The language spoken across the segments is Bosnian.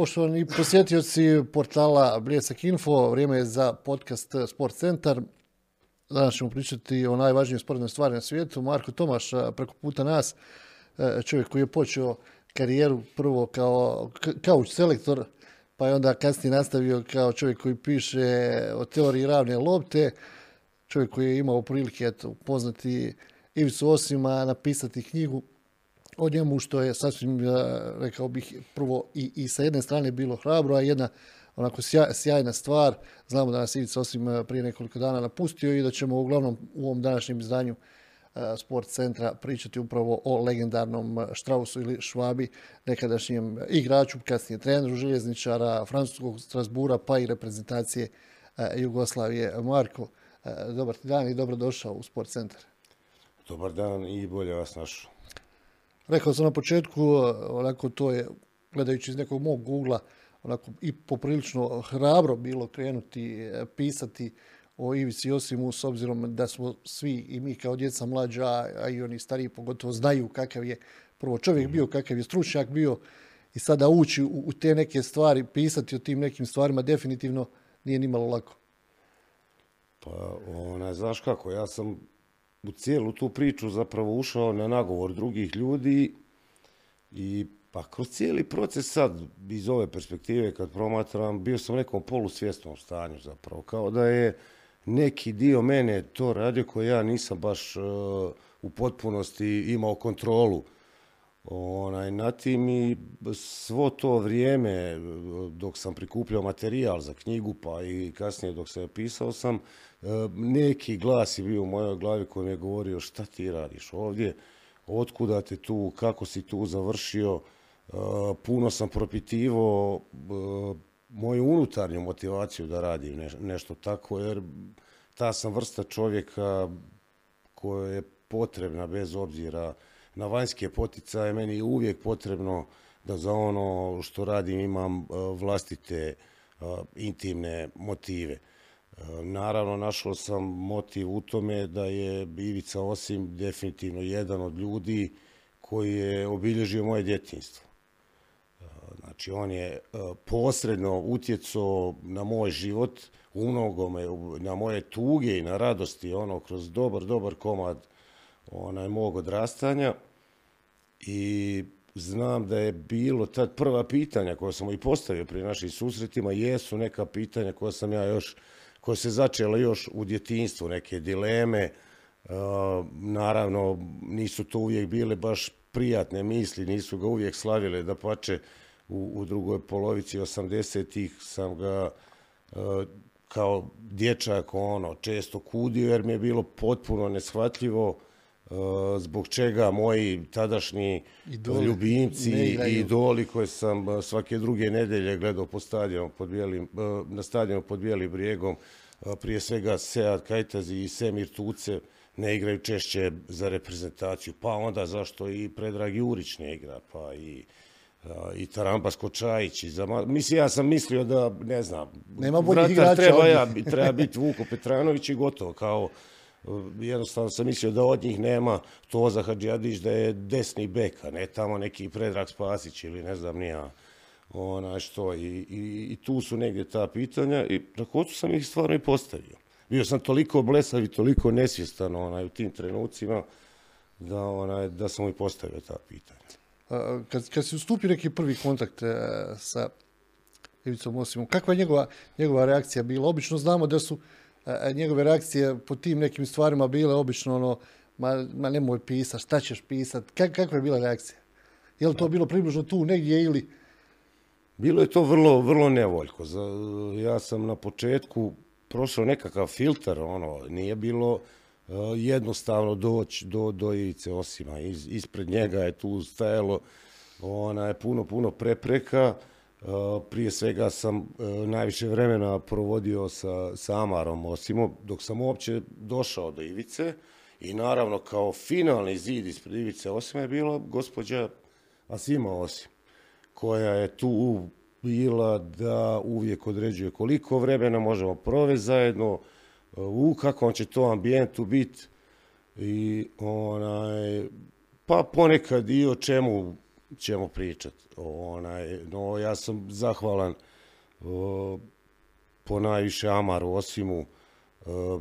Poštovani posjetioci portala Bljesak Info, vrijeme je za podcast Sport Centar. Danas ćemo pričati o najvažnijoj sportnoj stvari na svijetu. Marko Tomaš, preko puta nas, e, čovjek koji je počeo karijeru prvo kao kauč selektor, pa je onda kasnije nastavio kao čovjek koji piše o teoriji ravne lopte, čovjek koji je imao prilike eto, poznati Ivicu Osima, napisati knjigu o njemu, što je sasvim, eh, rekao bih, prvo i, i sa jedne strane bilo hrabro, a jedna onako sjajna stvar. Znamo da nas Ivica Osim eh, prije nekoliko dana napustio i da ćemo uglavnom u ovom današnjem izdanju eh, sport centra pričati upravo o legendarnom Štrausu ili Švabi, nekadašnjem igraču, kasnije treneru željezničara, francuskog Strasbura, pa i reprezentacije Jugoslavije. Marko, dobar ti dan i dobrodošao u sport centar. Dobar dan i bolje vas našao. Rekao sam na početku, onako to je, gledajući iz nekog mog ugla, onako i poprilično hrabro bilo krenuti e, pisati o Ivici Josimu, s obzirom da smo svi i mi kao djeca mlađa, a i oni stariji pogotovo znaju kakav je prvo čovjek bio, kakav je stručnjak bio i sada ući u, u te neke stvari, pisati o tim nekim stvarima, definitivno nije nimalo lako. Pa, ona, znaš kako, ja sam u cijelu tu priču zapravo ušao na nagovor drugih ljudi i pa kroz cijeli proces sad iz ove perspektive kad promatram bio sam u nekom polusvjesnom stanju zapravo kao da je neki dio mene to radio koji ja nisam baš uh, u potpunosti imao kontrolu onaj, na tim i svo to vrijeme dok sam prikupljao materijal za knjigu pa i kasnije dok sam pisao sam neki glas je bio u mojoj glavi koji mi je govorio šta ti radiš ovdje, otkuda te tu, kako si tu završio. Puno sam propitivo moju unutarnju motivaciju da radim nešto tako, jer ta sam vrsta čovjeka koja je potrebna bez obzira na vanjske poticaje. Meni je uvijek potrebno da za ono što radim imam e, vlastite e, intimne motive. E, naravno, našao sam motiv u tome da je Ivica Osim definitivno jedan od ljudi koji je obilježio moje djetinstvo. Znači, on je posredno utjecao na moj život, u mnogome, na moje tuge i na radosti, ono, kroz dobar, dobar komad onaj, mog odrastanja. I znam da je bilo tad prva pitanja koja sam i postavio pri našim susretima, jesu neka pitanja koja sam ja još koja se začela još u djetinstvu, neke dileme. Uh, naravno, nisu to uvijek bile baš prijatne misli, nisu ga uvijek slavile da pače u, u drugoj polovici 80-ih sam ga uh, kao dječak ono, često kudio jer mi je bilo potpuno neshvatljivo uh, zbog čega moji tadašnji idoli, ljubimci i idoli koje sam uh, svake druge nedelje gledao po stadionu pod bijelim, uh, na stadionu pod bijelim brijegom, prije svega Sead Kajtazi i Semir Tuce ne igraju češće za reprezentaciju, pa onda zašto i Predrag Jurić ne igra, pa i i Tarambas Kočajić. I za, mislim, ja sam mislio da, ne znam, Nema boljih igrača treba, ja, treba biti Vuko Petranović i gotovo, kao jednostavno sam mislio da od njih nema to za Hadžijadić da je desni beka, ne tamo neki Predrag Spasić ili ne znam nija ona što i, i, i tu su negdje ta pitanja i na koncu sam ih stvarno i postavio. Bio sam toliko blesav i toliko nesvjestan onaj, u tim trenucima da, onaj, da sam i postavio ta pitanja. Kad, kad si ustupio neki prvi kontakt e, sa Ivicom Osimom, kakva je njegova, njegova reakcija bila? Obično znamo da su njegove reakcije po tim nekim stvarima bile obično ono, ma, ma nemoj pisat, šta ćeš pisat? Kak, kakva je bila reakcija? Je li to bilo približno tu negdje ili... Bilo je to vrlo, vrlo nevoljko. Ja sam na početku prošao nekakav filter, ono, nije bilo uh, jednostavno doći do, do Ivice Osima. Iz, ispred njega je tu stajalo ona je puno, puno prepreka. Uh, prije svega sam e, najviše vremena provodio sa, sa Amarom Osimom, dok sam uopće došao do Ivice. I naravno, kao finalni zid ispred Ivice Osima je bila gospođa Asima Osim koja je tu bila da uvijek određuje koliko vremena možemo provesti zajedno, e, u kakvom će to ambijentu biti i onaj, pa ponekad i o čemu ćemo pričati. Onaj, no, ja sam zahvalan o, po najviše Amaru Osimu,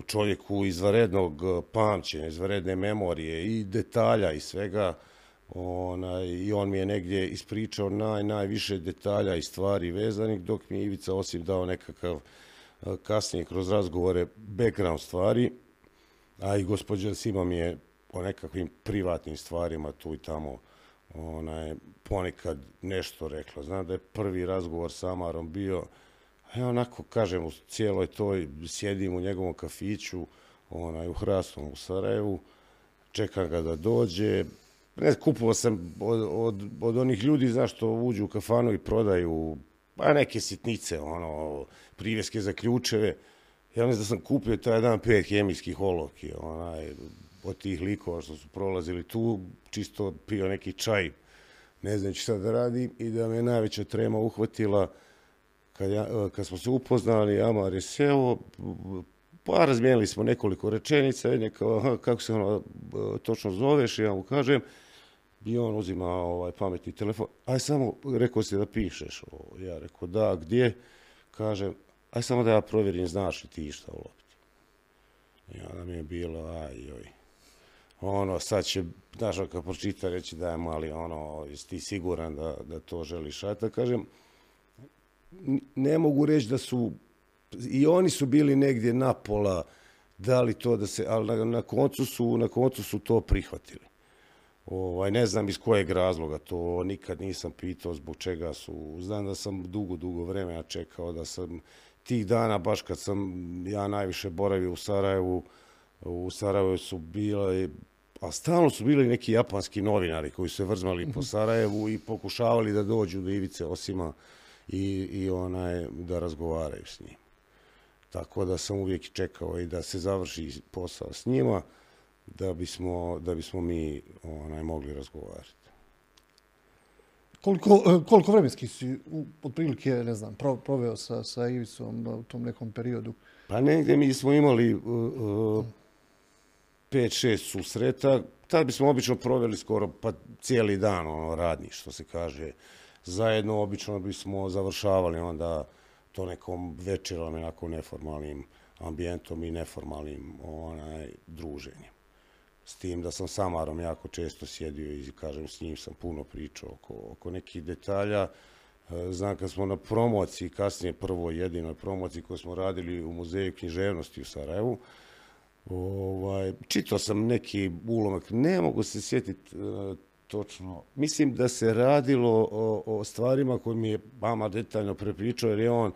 čovjeku izvarednog pamćenja, izvaredne memorije i detalja i svega. Onaj, I on mi je negdje ispričao naj, najviše detalja i stvari vezanih, dok mi je Ivica Osim dao nekakav kasnije kroz razgovore background stvari, a i gospođa Sima mi je o nekakvim privatnim stvarima tu i tamo onaj, ponekad nešto rekla. Znam da je prvi razgovor sa Amarom bio, a ja onako kažem u cijeloj toj, sjedim u njegovom kafiću, onaj, u Hrastom u Sarajevu, čekam ga da dođe, ne, kupovao sam od, od, od onih ljudi zašto uđu u kafanu i prodaju pa neke sitnice, ono, priveske za ključeve. Ja mislim da sam kupio taj dan pet hemijskih olovki, onaj, od tih likova što su prolazili tu, čisto pio neki čaj, ne znam šta da radim, i da me najveća trema uhvatila kad, ja, e, kad smo se upoznali, Amar je seo, pa razmijenili smo nekoliko rečenica, neka, kako se ono e, točno zoveš, ja mu kažem, i on uzima ovaj pametni telefon, aj samo, rekao si da pišeš, ja rekao, da, gdje, kaže, aj samo da ja provjerim, znaš li ti šta u lopti. I onda mi je bilo, aj, joj, ono, sad će, znaš, kad pročita reći da je mali, ono, jesi ti siguran da, da to želiš, aj, ja kažem, ne mogu reći da su, i oni su bili negdje napola, da li to da se, ali na, na koncu su, na koncu su to prihvatili. Ovaj, ne znam iz kojeg razloga, to nikad nisam pitao zbog čega su. Znam da sam dugo, dugo vremena čekao da sam tih dana, baš kad sam ja najviše boravio u Sarajevu, u Sarajevu su bile, a stalno su bili neki japanski novinari koji su se vrzmali po Sarajevu i pokušavali da dođu do Ivice Osima i, i onaj, da razgovaraju s njim. Tako da sam uvijek čekao i da se završi posao s njima da bismo, da bismo mi onaj, mogli razgovarati. Koliko, e, koliko vremenski si otprilike, ne znam, proveo sa, sa Ivicom u tom nekom periodu? Pa negdje mi smo imali uh, uh, 5-6 susreta, tad bismo obično proveli skoro pa cijeli dan ono, radni, što se kaže. Zajedno obično bismo završavali onda to nekom večerom, onako neformalnim ambijentom i neformalnim onaj, druženjem s tim da sam Samarom jako često sjedio i kažem s njim sam puno pričao oko, oko nekih detalja. E, znam kad smo na promociji, kasnije prvo jedinoj promociji koju smo radili u muzeju književnosti u Sarajevu, ovaj, čitao sam neki ulomak, ne mogu se sjetiti uh, točno. Mislim da se radilo o, o stvarima koje mi je mama detaljno prepričao, jer je on,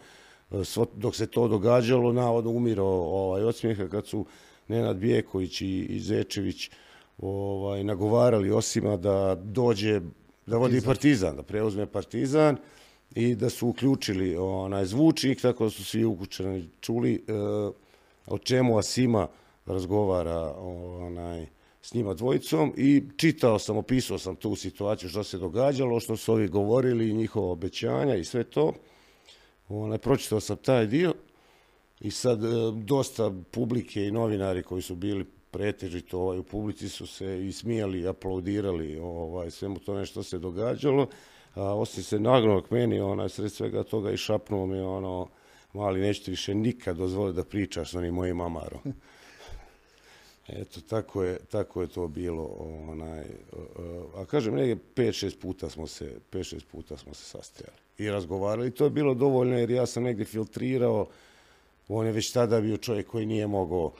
uh, svo, dok se to događalo, navodno umirao ovaj, od smijeha kad su Nenad Bijeković i, i Zečević ovaj, nagovarali Osima da dođe, da vodi partizan. partizan, da preuzme partizan i da su uključili onaj zvučnik, tako da su svi ukućeni čuli e, o čemu Asima razgovara onaj, s njima dvojicom i čitao sam, opisao sam tu situaciju što se događalo, što su ovi govorili, njihova obećanja i sve to. Onaj, pročitao sam taj dio I sad e, dosta publike i novinari koji su bili pretežito ovaj, u publici su se i smijali i aplaudirali ovaj, svemu to nešto se događalo. A osim se nagnuo k meni, onaj, sred svega toga i šapnuo mi ono, mali, nećete više nikad dozvoliti da pričaš s onim mojim amarom. Eto, tako je, tako je to bilo. Onaj, a kažem, negdje 5-6 puta smo se, 5-6 puta smo se sastajali i razgovarali. To je bilo dovoljno jer ja sam negdje filtrirao, on je već tada bio čovjek koji nije mogao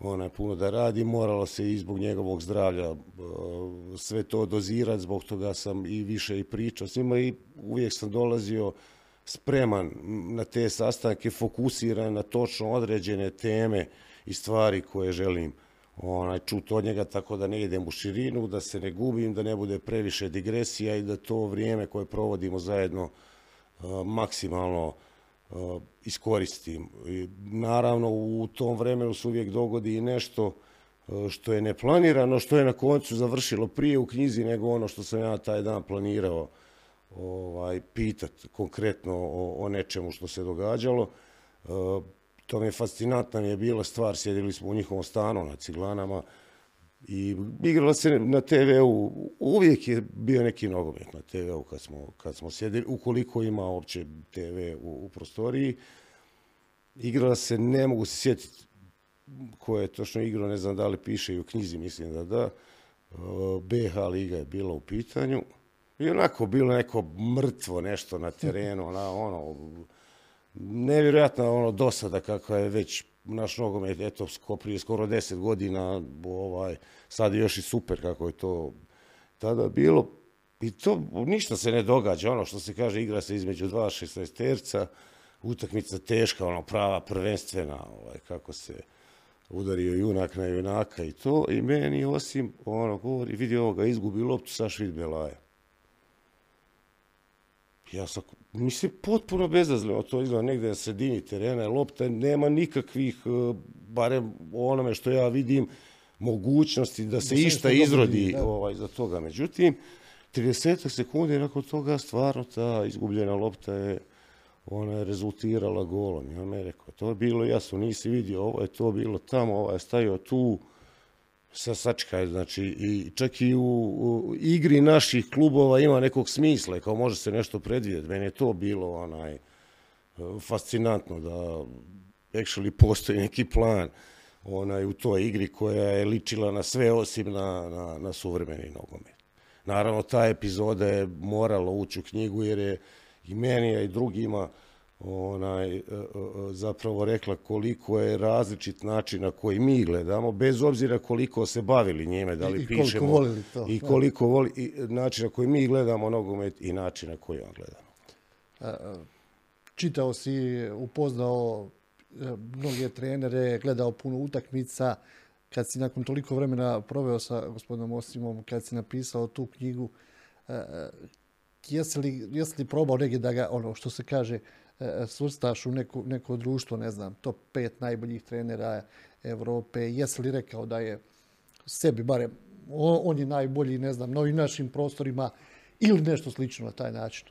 onaj puno da radi, moralo se i zbog njegovog zdravlja sve to dozirati, zbog toga sam i više i pričao s njima i uvijek sam dolazio spreman na te sastanke, fokusiran na točno određene teme i stvari koje želim onaj, čut od njega, tako da ne idem u širinu, da se ne gubim, da ne bude previše digresija i da to vrijeme koje provodimo zajedno uh, maksimalno Uh, iskoristim. I naravno, u tom vremenu se uvijek dogodi i nešto uh, što je neplanirano, što je na koncu završilo prije u knjizi nego ono što sam ja taj dan planirao ovaj, pitat konkretno o, o nečemu što se događalo. To mi je fascinantna mi je bila stvar, sjedili smo u njihovom stanu na Ciglanama, I igrala se na TV-u, uvijek je bio neki nogomet na TV-u kad smo, kad smo sjedili, ukoliko ima uopće TV u, u prostoriji. Igrala se, ne mogu se sjetiti ko je točno igrao, ne znam da li piše i u knjizi, mislim da da. BH Liga je bila u pitanju. I onako bilo neko mrtvo nešto na terenu, na ono, nevjerojatna ono dosada kakva je već naš nogomet, eto, prije skoro deset godina, ovaj, sad je još i super kako je to tada bilo. I to ništa se ne događa, ono što se kaže, igra se između dva šesnaesterca, utakmica teška, ono prava, prvenstvena, ovaj, kako se udario junak na junaka i to. I meni, osim, ono, govori, vidi ovoga, izgubi loptu, saš Vidbelaja. Ja sam, mislim, potpuno bezazljivo to izgleda negde na sredini terena, lopta nema nikakvih, e, barem onome što ja vidim, mogućnosti da se da išta izrodi da. ovaj, za toga. Međutim, 30 sekundi nakon toga stvarno ta izgubljena lopta je ona je rezultirala golom. Ja me rekao, to je bilo jasno, nisi vidio, ovo je to bilo tamo, ovaj je stavio tu, sa sačka, znači i čak i u, u, igri naših klubova ima nekog smisla, kao može se nešto predvidjeti. Meni je to bilo onaj e, fascinantno da actually postoji neki plan onaj u toj igri koja je ličila na sve osim na, na, na suvremeni nogomet. Naravno, ta epizoda je morala ući u knjigu jer je i meni, a i drugima onaj, e, e, e, zapravo rekla koliko je različit način na koji mi gledamo, bez obzira koliko se bavili njime, da li I, pišemo. I koliko volili to. I koliko voli, i način na koji mi gledamo nogomet i način na koji on gledamo. Čitao si, upoznao mnoge trenere, gledao puno utakmica, kad si nakon toliko vremena proveo sa gospodinom Osimom, kad si napisao tu knjigu, jesi li, jesi li probao negdje da ga, ono što se kaže, E, svrstaš u neko, neko društvo, ne znam, top pet najboljih trenera Evrope, jesi li rekao da je sebi, barem, on je najbolji, ne znam, novi našim prostorima ili nešto slično na taj način?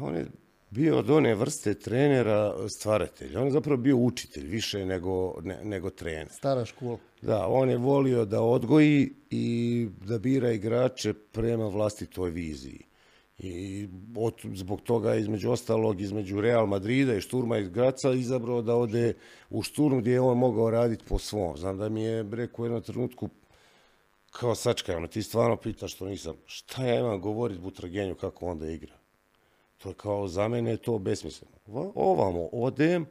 On je bio od one vrste trenera stvaratelj. On je zapravo bio učitelj više nego, ne, nego trener. Stara škola. Da, on je volio da odgoji i da bira igrače prema vlastitoj viziji. I od, zbog toga, između ostalog, između Real Madrida i Šturma iz Graca, izabrao da ode u Šturm gdje je on mogao raditi po svom. Znam da mi je rekao u jednom trenutku, kao sačkaj, ono, ti stvarno pitaš što nisam, šta ja imam govoriti Butragenju kako onda igra? To je kao, za mene je to besmisleno. Ovamo, odem,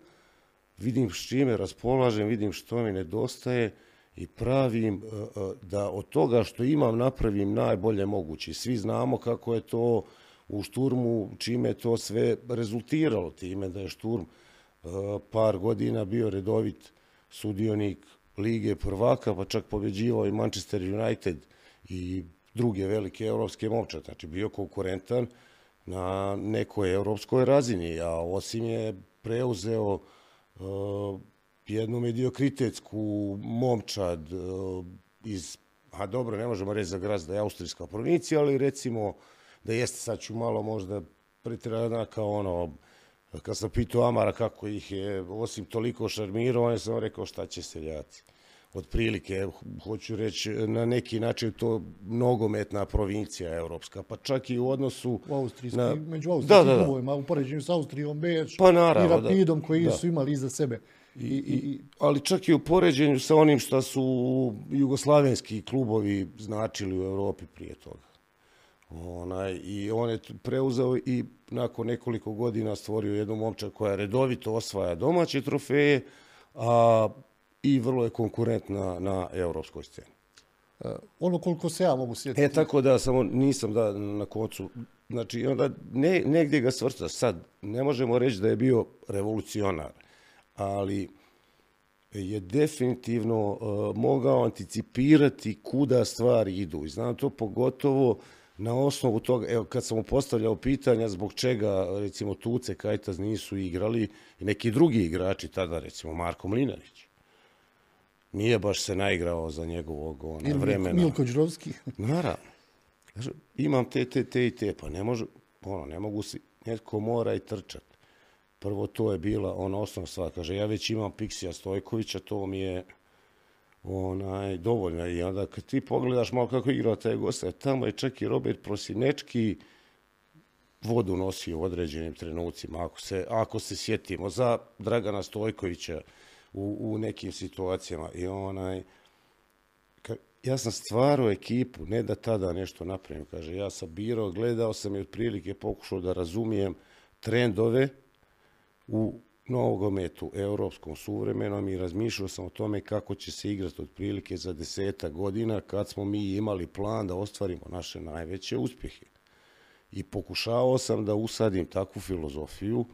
vidim s čime raspolažem, vidim što mi nedostaje i pravim e, e, da od toga što imam napravim najbolje moguće. Svi znamo kako je to u šturmu, čime je to sve rezultiralo time da je šturm e, par godina bio redovit sudionik Lige prvaka, pa čak pobeđivao i Manchester United i druge velike evropske momčate. Znači bio konkurentan na nekoj evropskoj razini, a osim je preuzeo e, jednu mediokritetsku momčad e, iz, a dobro, ne možemo reći za graz da je austrijska provincija, ali recimo da jeste, sad ću malo možda pretredana kao ono, kad sam pitao Amara kako ih je, osim toliko šarmirao, on je sam rekao šta će seljaci. Od prilike, hoću reći, na neki način to nogometna provincija evropska, pa čak i u odnosu... U Austrijski, na... među austrijskim klubovima, u poređenju s Austrijom, Beč pa, naravno, i Rapidom, da, koji da. su imali iza sebe. I, i, ali čak i u poređenju sa onim što su jugoslavenski klubovi značili u Evropi prije toga. Onaj, I on je preuzeo i nakon nekoliko godina stvorio jednu momča koja redovito osvaja domaće trofeje, a i vrlo je konkurentna na evropskoj sceni. Uh, ono koliko se ja mogu sjetiti. E, tako da samo nisam da na koncu, znači onda ne, negdje ga svrsta. Sad, ne možemo reći da je bio revolucionar, ali je definitivno uh, mogao anticipirati kuda stvari idu. I znam to pogotovo na osnovu toga, evo kad sam mu postavljao pitanja zbog čega recimo Tuce Kajtaz nisu igrali i neki drugi igrači tada, recimo Marko Mlinarić. Nije baš se naigrao za njegovog ona, vremena. Milko Đurovski. Naravno. Imam te, te, te i te, pa ne, može, ono, ne mogu si, netko mora i trčati prvo to je bila ona osnovna stvar. Kaže, ja već imam Piksija Stojkovića, to mi je onaj, dovoljna. I onda kad ti pogledaš malo kako igra taj goste, tamo je čak i Robert Prosinečki vodu nosio u određenim trenucima, ako se, ako se sjetimo, za Dragana Stojkovića u, u nekim situacijama. I onaj, ka, ja sam stvarao ekipu, ne da tada nešto napravim, kaže, ja sam birao, gledao sam i otprilike pokušao da razumijem trendove u nogometu evropskom, suvremenom i razmišljao sam o tome kako će se igrati otprilike za deseta godina kad smo mi imali plan da ostvarimo naše najveće uspjehe. I pokušavao sam da usadim takvu filozofiju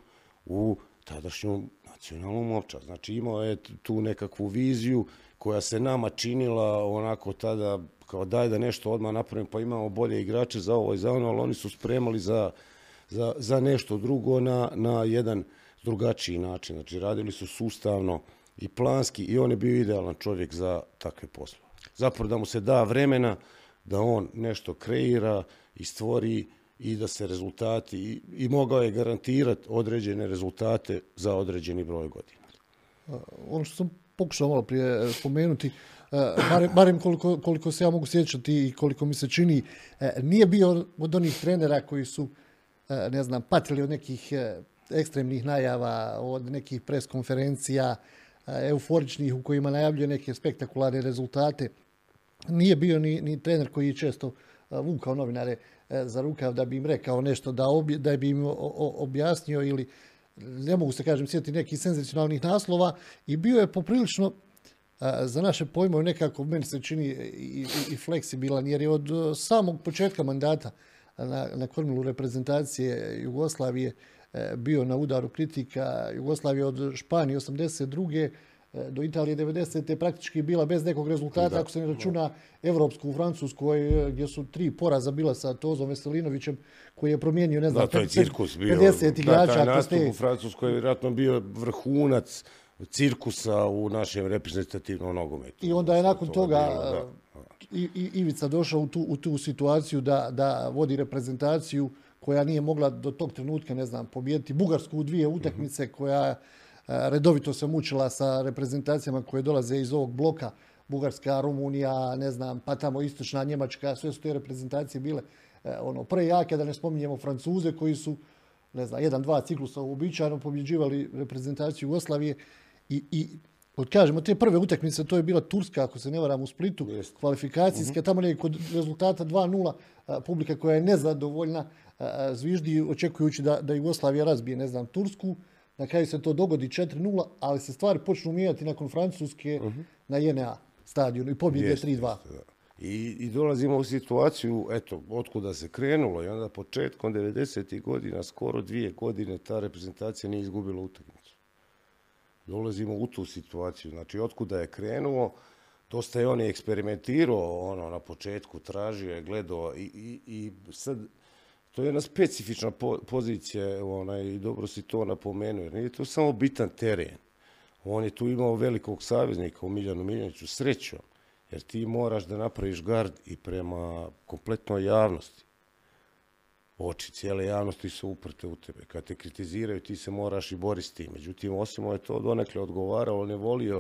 u tadašnju nacionalnu momča. Znači imao je tu nekakvu viziju koja se nama činila onako tada kao daj da nešto odmah napravim pa imamo bolje igrače za ovo i za ono, ali oni su spremali za, za, za nešto drugo na, na jedan drugačiji način. Znači, radili su sustavno i planski i on je bio idealan čovjek za takve poslove. Zapravo da mu se da vremena da on nešto kreira i stvori i da se rezultati i, i mogao je garantirati određene rezultate za određeni broj godina. Eh, ono što sam pokušao malo prije eh, spomenuti, eh, barem, barem koliko, koliko se ja mogu sjećati i koliko mi se čini, nije bio od onih trenera koji su, ne znam, patili od nekih ekstremnih najava, od nekih preskonferencija, euforičnih u kojima najavljuje neke spektakularne rezultate. Nije bio ni, ni trener koji je često vukao novinare e, za rukav da bi im rekao nešto, da, obje, da bi im objasnio ili ne mogu se kažem sjeti nekih senzacionalnih naslova i bio je poprilično za naše pojmove nekako meni se čini i, i, i fleksibilan jer je od e, samog početka mandata na, na kormilu reprezentacije Jugoslavije uh, bio na udaru kritika Jugoslavije od Španije 82. E, do Italije 90. je praktički bila bez nekog rezultata, ako se ne računa Evropsku u Francuskoj, e, gdje su tri poraza bila sa Tozom Veselinovićem, koji je promijenio, ne znam, da, to je cirkus bio. 50 igrača. Da, taj nastup u Francuskoj je vjerojatno bio vrhunac cirkusa u našem reprezentativnom nogometu. I onda je nakon to toga bilo, i, i, Ivica došao u tu, u tu situaciju da, da vodi reprezentaciju koja nije mogla do tog trenutka, ne znam, pobijediti Bugarsku u dvije utakmice, koja eh, redovito se mučila sa reprezentacijama koje dolaze iz ovog bloka, Bugarska, Rumunija, ne znam, pa tamo Istočna Njemačka, sve su te reprezentacije bile eh, ono, prejake, da ne spominjemo Francuze koji su, ne znam, jedan, dva ciklusa uobičajno pobjeđivali reprezentaciju Jugoslavije i, i Od kažemo, te prve utakmice, to je bila Turska, ako se ne varam, u Splitu, Jest. kvalifikacijske, uh mhm. -huh. tamo je kod rezultata 2-0, publika koja je nezadovoljna, zviždi očekujući da, da Jugoslavija razbije, ne znam, Tursku, na kraju se to dogodi 4-0, ali se stvari počnu mijenjati nakon Francuske uh mhm. -huh. na JNA stadionu i pobjede 3-2. I, I dolazimo u situaciju, eto, otkuda se krenulo i onda početkom 90. godina, skoro dvije godine, ta reprezentacija nije izgubila utakmicu. Dolazimo u tu situaciju, znači, otkuda je krenuo, dosta je on je eksperimentirao, ono, na početku tražio je, gledao i, i, i sad, to je jedna specifična po, pozicija, onaj, i dobro si to napomenuo, jer nije to samo bitan teren. On je tu imao velikog saveznika u Miljanu Miljaniću, srećom, jer ti moraš da napraviš gard i prema kompletnoj javnosti. Oči cijele javnosti su uprte u tebe. Kad te kritiziraju, ti se moraš i boriti. Međutim, Osimo je to donekle odgovarao, on je volio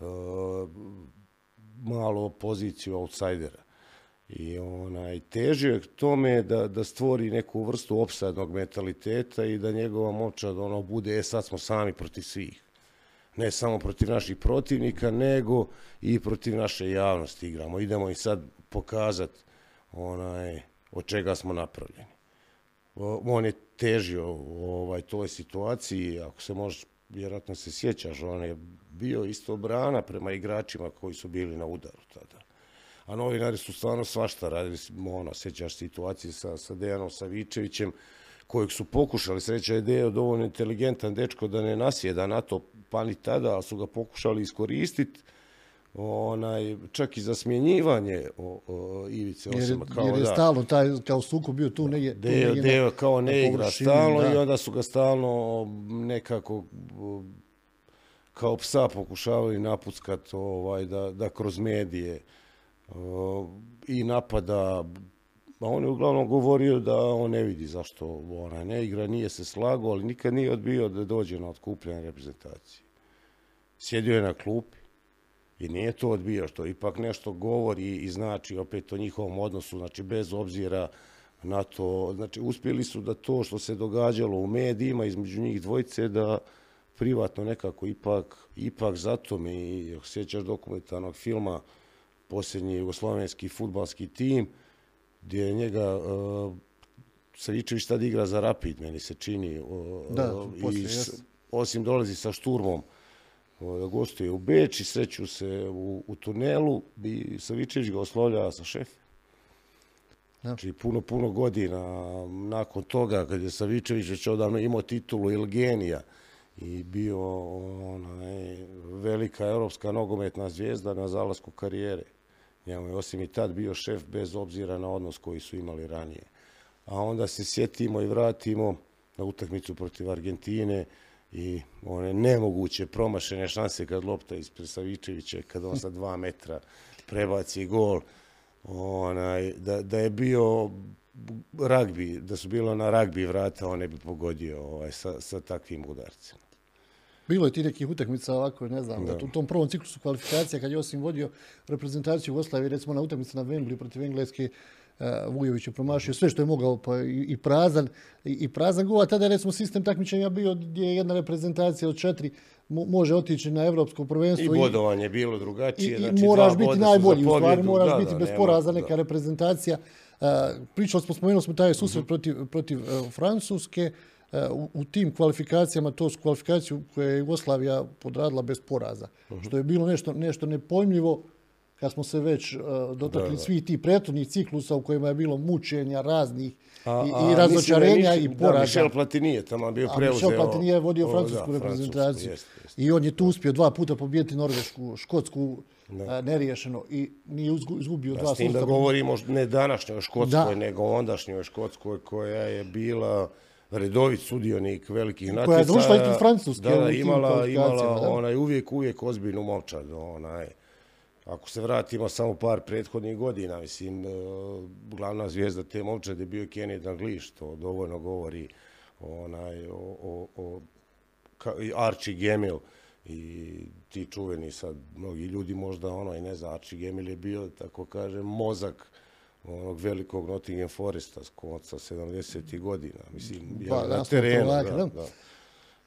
uh, malo poziciju outsidera. I onaj, težio je k tome da, da stvori neku vrstu opsadnog mentaliteta i da njegova momčad ono, bude, e sad smo sami protiv svih. Ne samo protiv naših protivnika, nego i protiv naše javnosti igramo. Idemo i sad pokazat onaj, od čega smo napravljeni. On je težio ovaj, toj situaciji, ako se možeš, vjerojatno se sjećaš, on je bio isto brana prema igračima koji su bili na udaru tada. A novinari su stvarno svašta radili, ono, sjećaš situacije sa, sa Dejanom Savičevićem, kojeg su pokušali, sreća je Dejo dovoljno inteligentan dečko da ne nasjeda na to, pa ni tada, ali su ga pokušali iskoristiti, onaj, čak i za smjenjivanje o, o Ivice Osima. Kao, jer je da, stalno taj, kao suko bio tu negdje. Deo, tu deo kao ne igra stalno da. i onda su ga stalno nekako kao psa pokušavali napuckat ovaj, da, da kroz medije i napada A on je uglavnom govorio da on ne vidi zašto ona ne igra, nije se slago, ali nikad nije odbio da dođe na otkupljanje reprezentacije. Sjedio je na klupi I nije to odbio, što ipak nešto govori i znači opet o njihovom odnosu, znači bez obzira na to, znači uspjeli su da to što se događalo u medijima između njih dvojice da privatno nekako ipak, ipak zato mi, ako sjećaš dokumentarnog filma, posljednji jugoslovenski futbalski tim, gdje je njega uh, Savičević tad igra za Rapid, meni se čini. Uh, Da, poslije, i, jes. osim dolazi sa šturmom, uh, gostuje u Beč i sreću se u, u tunelu i Savičević ga oslovljava sa šef. Da. Znači, puno, puno godina nakon toga, kad je Savičević već odavno imao titulu Ilgenija i bio onaj, velika evropska nogometna zvijezda na zalasku karijere. Njemu je osim i tad bio šef bez obzira na odnos koji su imali ranije. A onda se sjetimo i vratimo na utakmicu protiv Argentine i one nemoguće promašene šanse kad lopta ispred Savičevića, kad on sa dva metra prebaci gol onaj, da, da je bio ragbi, da su bilo na ragbi vrata, on ne bi pogodio ovaj, sa, sa takvim udarcima. Bilo je ti nekih utakmica ovako, ne znam, da. u tom prvom ciklusu kvalifikacija kad je Osim vodio reprezentaciju Jugoslavije, recimo na utakmici na Wembley protiv Engleske, Vujović je promašio sve što je mogao, pa i, prazan, i, prazan gol, a tada je recimo sistem takmičenja bio gdje je jedna reprezentacija od četiri mo, može otići na evropsko prvenstvo. I bodovanje je bilo drugačije. I, znači, i moraš biti najbolji, u stvari moraš da, biti da, bez nema- poraza neka da. reprezentacija. Uh, pričali smo, spomenuli smo taj susret Mhm. protiv, protiv uh, Francuske, u, u tim kvalifikacijama, to su kvalifikaciju koje je Jugoslavija podradila bez poraza, Mhm. što je bilo nešto, nešto nepojmljivo kad smo se već uh, dotakli Da, da. svih tih prethodnih ciklusa u kojima je bilo mučenja raznih A- i, a i razočarenja i Michel- Da, poraza. Michel Platini je tamo bio A preuzeo. Michel Platini je vodio o, francusku da, reprezentaciju. jeste, jeste. I on je tu uspio dva puta pobijeti Norvešku, Škotsku, a, neriješeno i nije izgubio Da, dva s tim da govorimo ne današnjoj Škotskoj, Da. nego ondašnjoj Škotskoj koja je bila redovit sudionik velikih natjecaja. Koja je završila ispred Francuske Da, imala, imala da. onaj, uvijek, uvijek ozbiljnu momčad. Onaj. Ako se vratimo samo par prethodnih godina, mislim, e, glavna zvijezda te momčade je bio Kenny Dalglish, to dovoljno govori onaj, o, o, o ka, Archie i ti čuveni sad, mnogi ljudi možda ono i ne zna, Archie Gemmill je bio, tako kažem, mozak onog velikog Nottingham Foresta s konca 70. godina, mislim, Pa, ja, na da, terenu, da. da.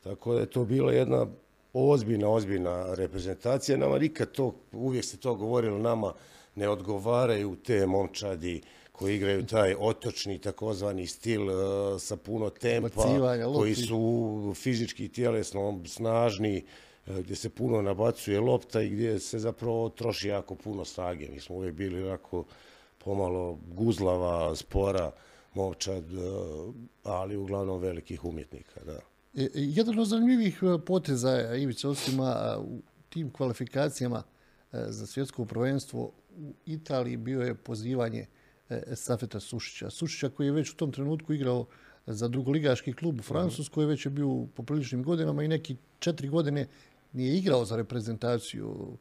Tako da je to bila jedna ozbiljna, ozbiljna reprezentacija. Nama nikad to, uvijek se to govorilo, nama ne odgovaraju te momčadi koji igraju taj otočni takozvani stil uh, sa puno tempa, koji su fizički i tjelesno snažni, uh, gdje se puno nabacuje lopta i gdje se zapravo troši jako puno snage. Mi smo uvijek bili onako pomalo guzlava, spora, momčad, uh, ali uglavnom velikih umjetnika, da. E, e, Jedan od zanimljivih e, poteza Ivica Osima u tim kvalifikacijama za svjetsko prvenstvo u Italiji bio je pozivanje Safeta Sušića. Sušića koji je već u tom trenutku igrao za drugoligaški klub u Francuskoj, već je bio u popriličnim godinama i neki četiri godine nije igrao za reprezentaciju.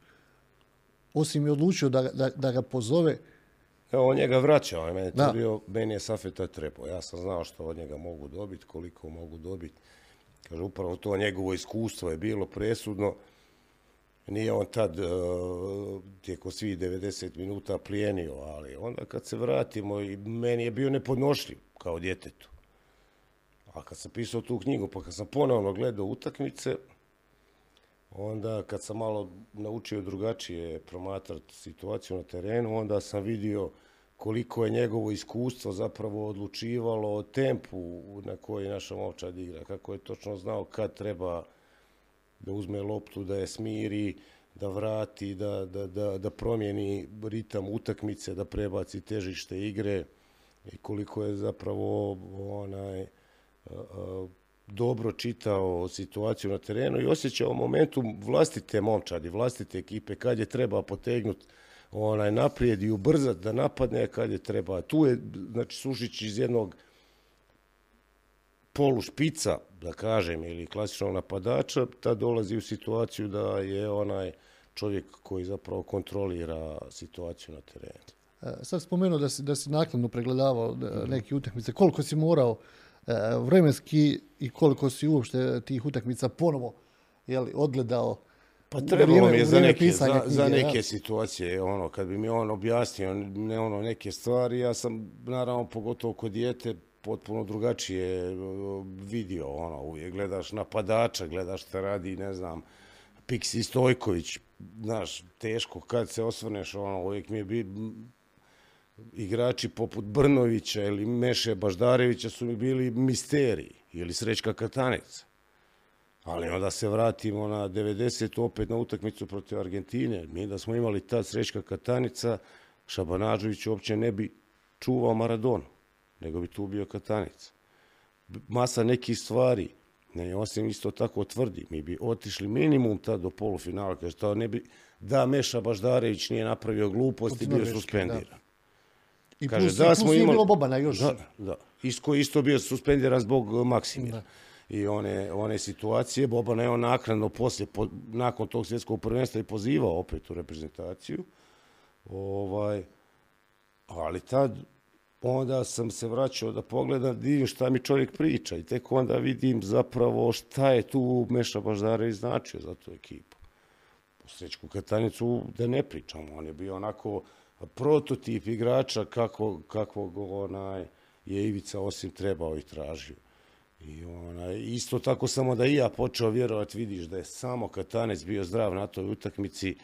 Osim je odlučio da, da, da ga pozove Evo, on njega vraća, on je meni meni je Safeta trebao. Ja sam znao što od njega mogu dobiti, koliko mogu dobiti. Kaže, upravo to njegovo iskustvo je bilo presudno. Nije on tad e, tijekom svih 90 minuta plijenio, ali onda kad se vratimo, i meni je bio nepodnošljiv kao djetetu. A kad sam pisao tu knjigu, pa kad sam ponovno gledao utakmice, onda kad sam malo naučio drugačije promatrati situaciju na terenu, onda sam vidio koliko je njegovo iskustvo zapravo odlučivalo o tempu na koji naša momčad igra, kako je točno znao kad treba da uzme loptu, da je smiri, da vrati, da, da, da, da promijeni ritam utakmice, da prebaci težište igre i koliko je zapravo onaj, e, e, dobro čitao situaciju na terenu i osjećao momentum vlastite momčadi, vlastite ekipe, kad je treba potegnuti onaj naprijed i ubrzati da napadne, kad je treba. Tu je, znači, Sušić iz jednog polu špica, da kažem, ili klasičnog napadača, tad dolazi u situaciju da je onaj čovjek koji zapravo kontrolira situaciju na terenu. E, Sad spomenuo da si, da si nakladno pregledavao e, neke utakmice. Koliko si morao e, vremenski i koliko si uopšte tih utakmica ponovo jeli, odgledao Pa trebalo mi je za neke, za, knjige, za neke ja. situacije, ono, kad bi mi on objasnio ne, ono, neke stvari, ja sam, naravno, pogotovo kod dijete, potpuno drugačije vidio, ono, uvijek gledaš napadača, gledaš šta radi, ne znam, Piksi Stojković, znaš, teško kad se osvrneš, ono, uvijek mi je bi, igrači poput Brnovića ili Meše Baždarevića su mi bili misteriji, ili Srećka Katanica. Ali onda se vratimo na 90. opet na utakmicu protiv Argentine. Mi da smo imali tad Srećka Katanica, Šabanažović uopće ne bi čuvao Maradonu, nego bi tu bio Katanica. Masa nekih stvari, ne, osim isto tako tvrdi, mi bi otišli minimum tad do polufinala, kaže, to ne bi, da Meša Baždarević nije napravio gluposti, bio Norveške, suspendiran. da. I Kaže, plus, da i plus smo imali- bilo Bobana još. Da, da. Isto, isto bio suspendiran zbog Maksimira. Da. I one, one situacije, Boban je on naknadno poslije, po, nakon tog svjetskog prvenstva i pozivao opet u reprezentaciju. Ovaj, ali tad, onda sam se vraćao da pogledam, vidim šta mi čovjek priča i tek onda vidim zapravo šta je tu Meša Baždarević značio za tu ekipu. U Srećku Katanicu da ne pričamo, on je bio onako prototip igrača kako, kakvog onaj, je Ivica osim trebao i tražio. I onaj, isto tako samo da i ja počeo vjerovati, vidiš da je samo Katanec bio zdrav na toj utakmici,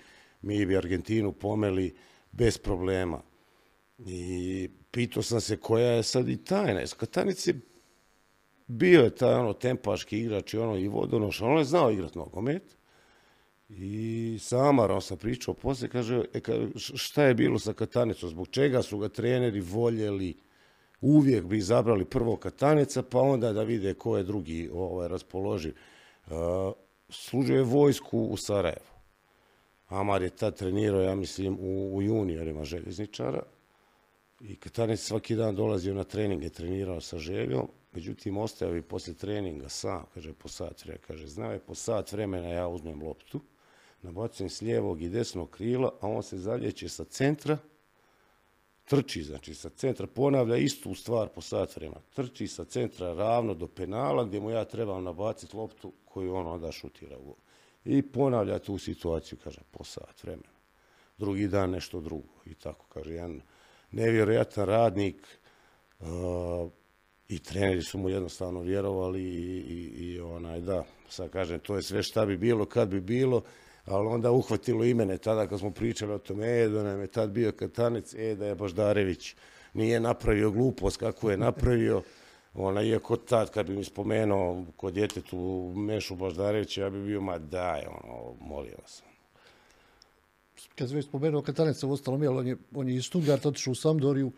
mi bi Argentinu pomeli bez problema. I pitao sam se koja je sad i tajna. Katanec je bio je taj ono tempaški igrač i ono i vodonoš, on je znao igrat nogomet. I sama on sam pričao poslije, kaže, e, šta je bilo sa Katanicom, zbog čega su ga treneri voljeli, uvijek bi izabrali prvo Katanica, pa onda da vide ko je drugi ovaj, raspoloživ. Uh, služio je vojsku u Sarajevu. Amar je tad trenirao, ja mislim, u, u juniorima željezničara. I Katanic svaki dan dolazio na treninge, trenirao sa željom, međutim ostaje bi posle treninga sam, kaže po sat vremena, kaže znao je po sat vremena ja uzmem loptu, nabacim s lijevog i desnog krila, a on se zaljeće sa centra, trči, znači sa centra, ponavlja istu stvar po sat vremena, trči sa centra ravno do penala gdje mu ja trebam nabaciti loptu koju on onda šutira u gol. I ponavlja tu situaciju, kaže, po sat vremena. Drugi dan nešto drugo i tako, kaže, jedan nevjerojatan radnik uh, i treneri su mu jednostavno vjerovali i, i, i onaj, da, sad kažem, to je sve šta bi bilo, kad bi bilo, ali onda uhvatilo i mene tada kad smo pričali o tome, e, da nam je tad bio Katanec, e, da je Baždarević nije napravio glupost kako je napravio, ona, iako tad kad bi mi spomenuo kod djetetu Mešu Baždarevića, ja bi bio, ma daj, ono, molim vas. Kad već spomenuo Katanica u ostalom, jel, on je, on je iz Stuttgarta otišao u Sampdoriju,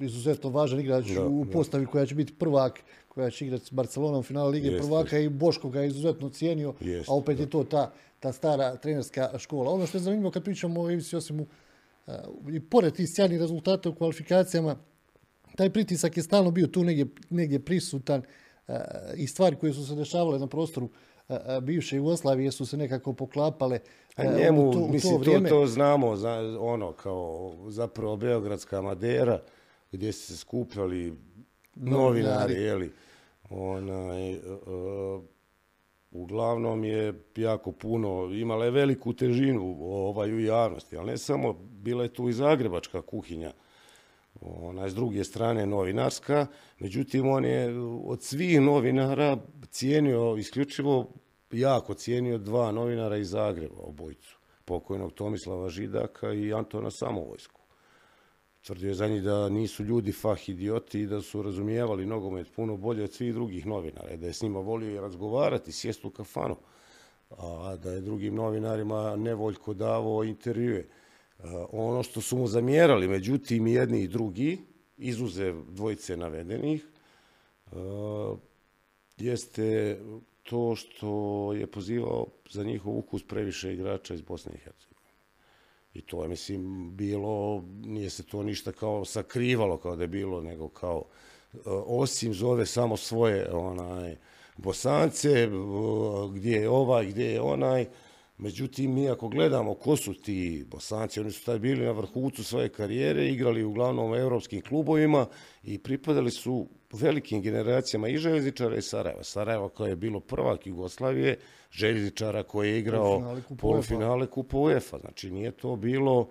izuzetno važan igrač Da, u da. postavi koja će biti prvak, koja će igrati s Barcelonom u finalu Lige Jeste, prvaka i Boško ga je izuzetno cijenio, Jeste, a opet je to ta, ta stara trenerska škola. Ono što je zanimljivo kad pričamo o Ivici Josimu, uh, i pored tih sjajnih rezultata u kvalifikacijama, taj pritisak je stalno bio tu negdje, negdje prisutan uh, i stvari koje su se dešavale na prostoru uh, uh, bivše Jugoslavije su se nekako poklapale A njemu, u to, u mislim, to to, vrijeme. to znamo, za, ono, kao zapravo Beogradska Madera, gdje su se skupljali novinari, Novinari. jeli, onaj, uh, uglavnom je jako puno, imala je veliku težinu ovaj, u javnosti, ali ne samo, bila je tu i zagrebačka kuhinja, ona s druge strane novinarska, međutim on je od svih novinara cijenio isključivo, jako cijenio dva novinara iz Zagreba, obojicu, pokojnog Tomislava Židaka i Antona Samovojsku. Tvrdio je za njih da nisu ljudi fah idioti i da su razumijevali nogomet puno bolje od svih drugih novinara, i da je s njima volio i razgovarati, sjest u kafanu, a da je drugim novinarima nevoljko davao intervjue. A, Ono što su mu zamjerali, međutim, i jedni i drugi, izuzev dvojice navedenih, a, jeste to što je pozivao za njihov ukus previše igrača iz Bosne i Hercegovine. I to je, mislim, bilo, nije se to ništa kao sakrivalo kao da je bilo, nego kao, e, osim zove samo svoje onaj, bosance, e, gdje je ovaj, gdje je onaj, Međutim, mi ako gledamo ko su ti bosanci, oni su tad bili na vrhucu svoje karijere, igrali uglavnom u evropskim klubovima i pripadali su velikim generacijama i železničara i Sarajeva. Sarajeva koja je bilo prvak Jugoslavije, železničara koji je igrao polufinale kupa UEFA. Znači nije to bilo...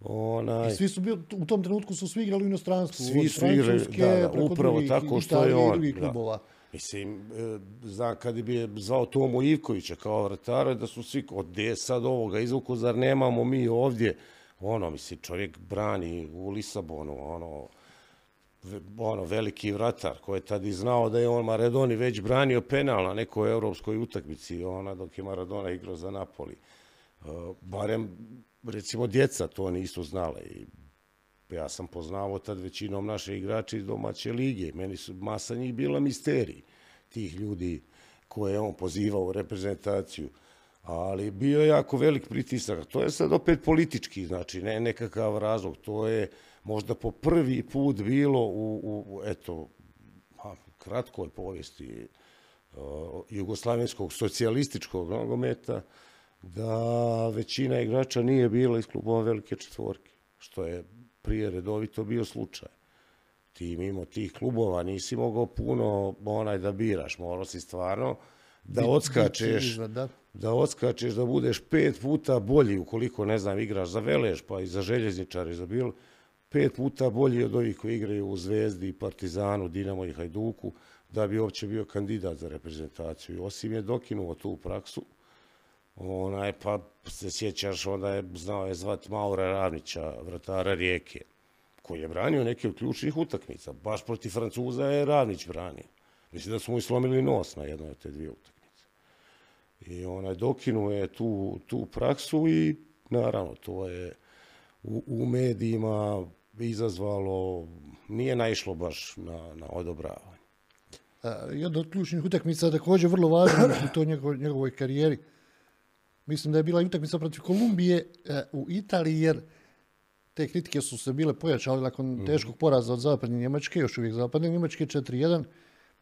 Onaj... I svi su bili, u tom trenutku su svi igrali u inostranstvu. Svi su igrali, da, da, upravo drugih, tako što je on. Da. Mislim, e, znam, kad bi je zvao Tomo Ivkovića kao vratara, da su svi, od gdje sad ovoga izvuku, zar nemamo mi ovdje, ono, mislim, čovjek brani u Lisabonu, ono, ono, veliki vratar koji je tad i znao da je on Maradoni već branio penal na nekoj evropskoj utakmici, ona dok je Maradona igrao za Napoli. E, barem, recimo, djeca to nisu znale i ja sam poznao tad većinom naše igrače iz domaće lige. Meni su masa njih bila misteriji tih ljudi koje je on pozivao u reprezentaciju. Ali bio je jako velik pritisak. To je sad opet politički, znači ne nekakav razlog. To je možda po prvi put bilo u, u eto, pa, kratkoj povijesti uh, jugoslavenskog socijalističkog nogometa da većina igrača nije bila iz klubova velike četvorke, što je prije redovito bio slučaj. Ti mimo tih klubova nisi mogao puno onaj da biraš, morao si stvarno da odskačeš, da. da odskačeš, da budeš pet puta bolji ukoliko, ne znam, igraš za Velež, pa i za Željezničar i za Bil, pet puta bolji od ovih koji igraju u Zvezdi, Partizanu, Dinamo i Hajduku, da bi uopće bio kandidat za reprezentaciju. Osim je dokinuo tu praksu, onaj, pa se sjećaš, onda je znao je zvat Maura Ravnića, vratara Rijeke, koji je branio neke od ključnih utakmica. Baš proti Francuza je Ravnić branio. Mislim da smo mu slomili nos na jednoj od te dvije utakmice. I onaj dokinuo je tu, tu praksu i naravno to je u, u medijima izazvalo, nije naišlo baš na, na odobravanje. Jedna od ključnih utakmica također vrlo važna u toj njegovoj, njegovoj karijeri mislim da je bila utakmica protiv Kolumbije e, u Italiji, jer te kritike su se bile pojačale nakon mm. teškog poraza od zapadne Njemačke, još uvijek zapadne Njemačke, 4-1.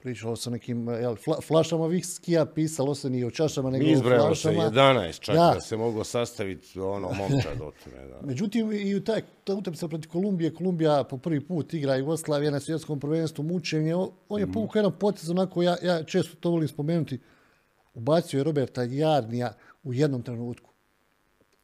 Pričalo se nekim jel, fla, flašama viskija, pisalo se nije o čašama, nego o flašama. se 11, čak da. da se moglo sastaviti ono momča do tome. Da. Međutim, i u taj, ta utakmica protiv Kolumbije, Kolumbija po prvi put igra Jugoslavija na svjetskom prvenstvu mučenje. On je mm. povukao jedan potez, onako, ja, ja često to volim spomenuti, ubacio je Roberta Jarnija, u jednom trenutku.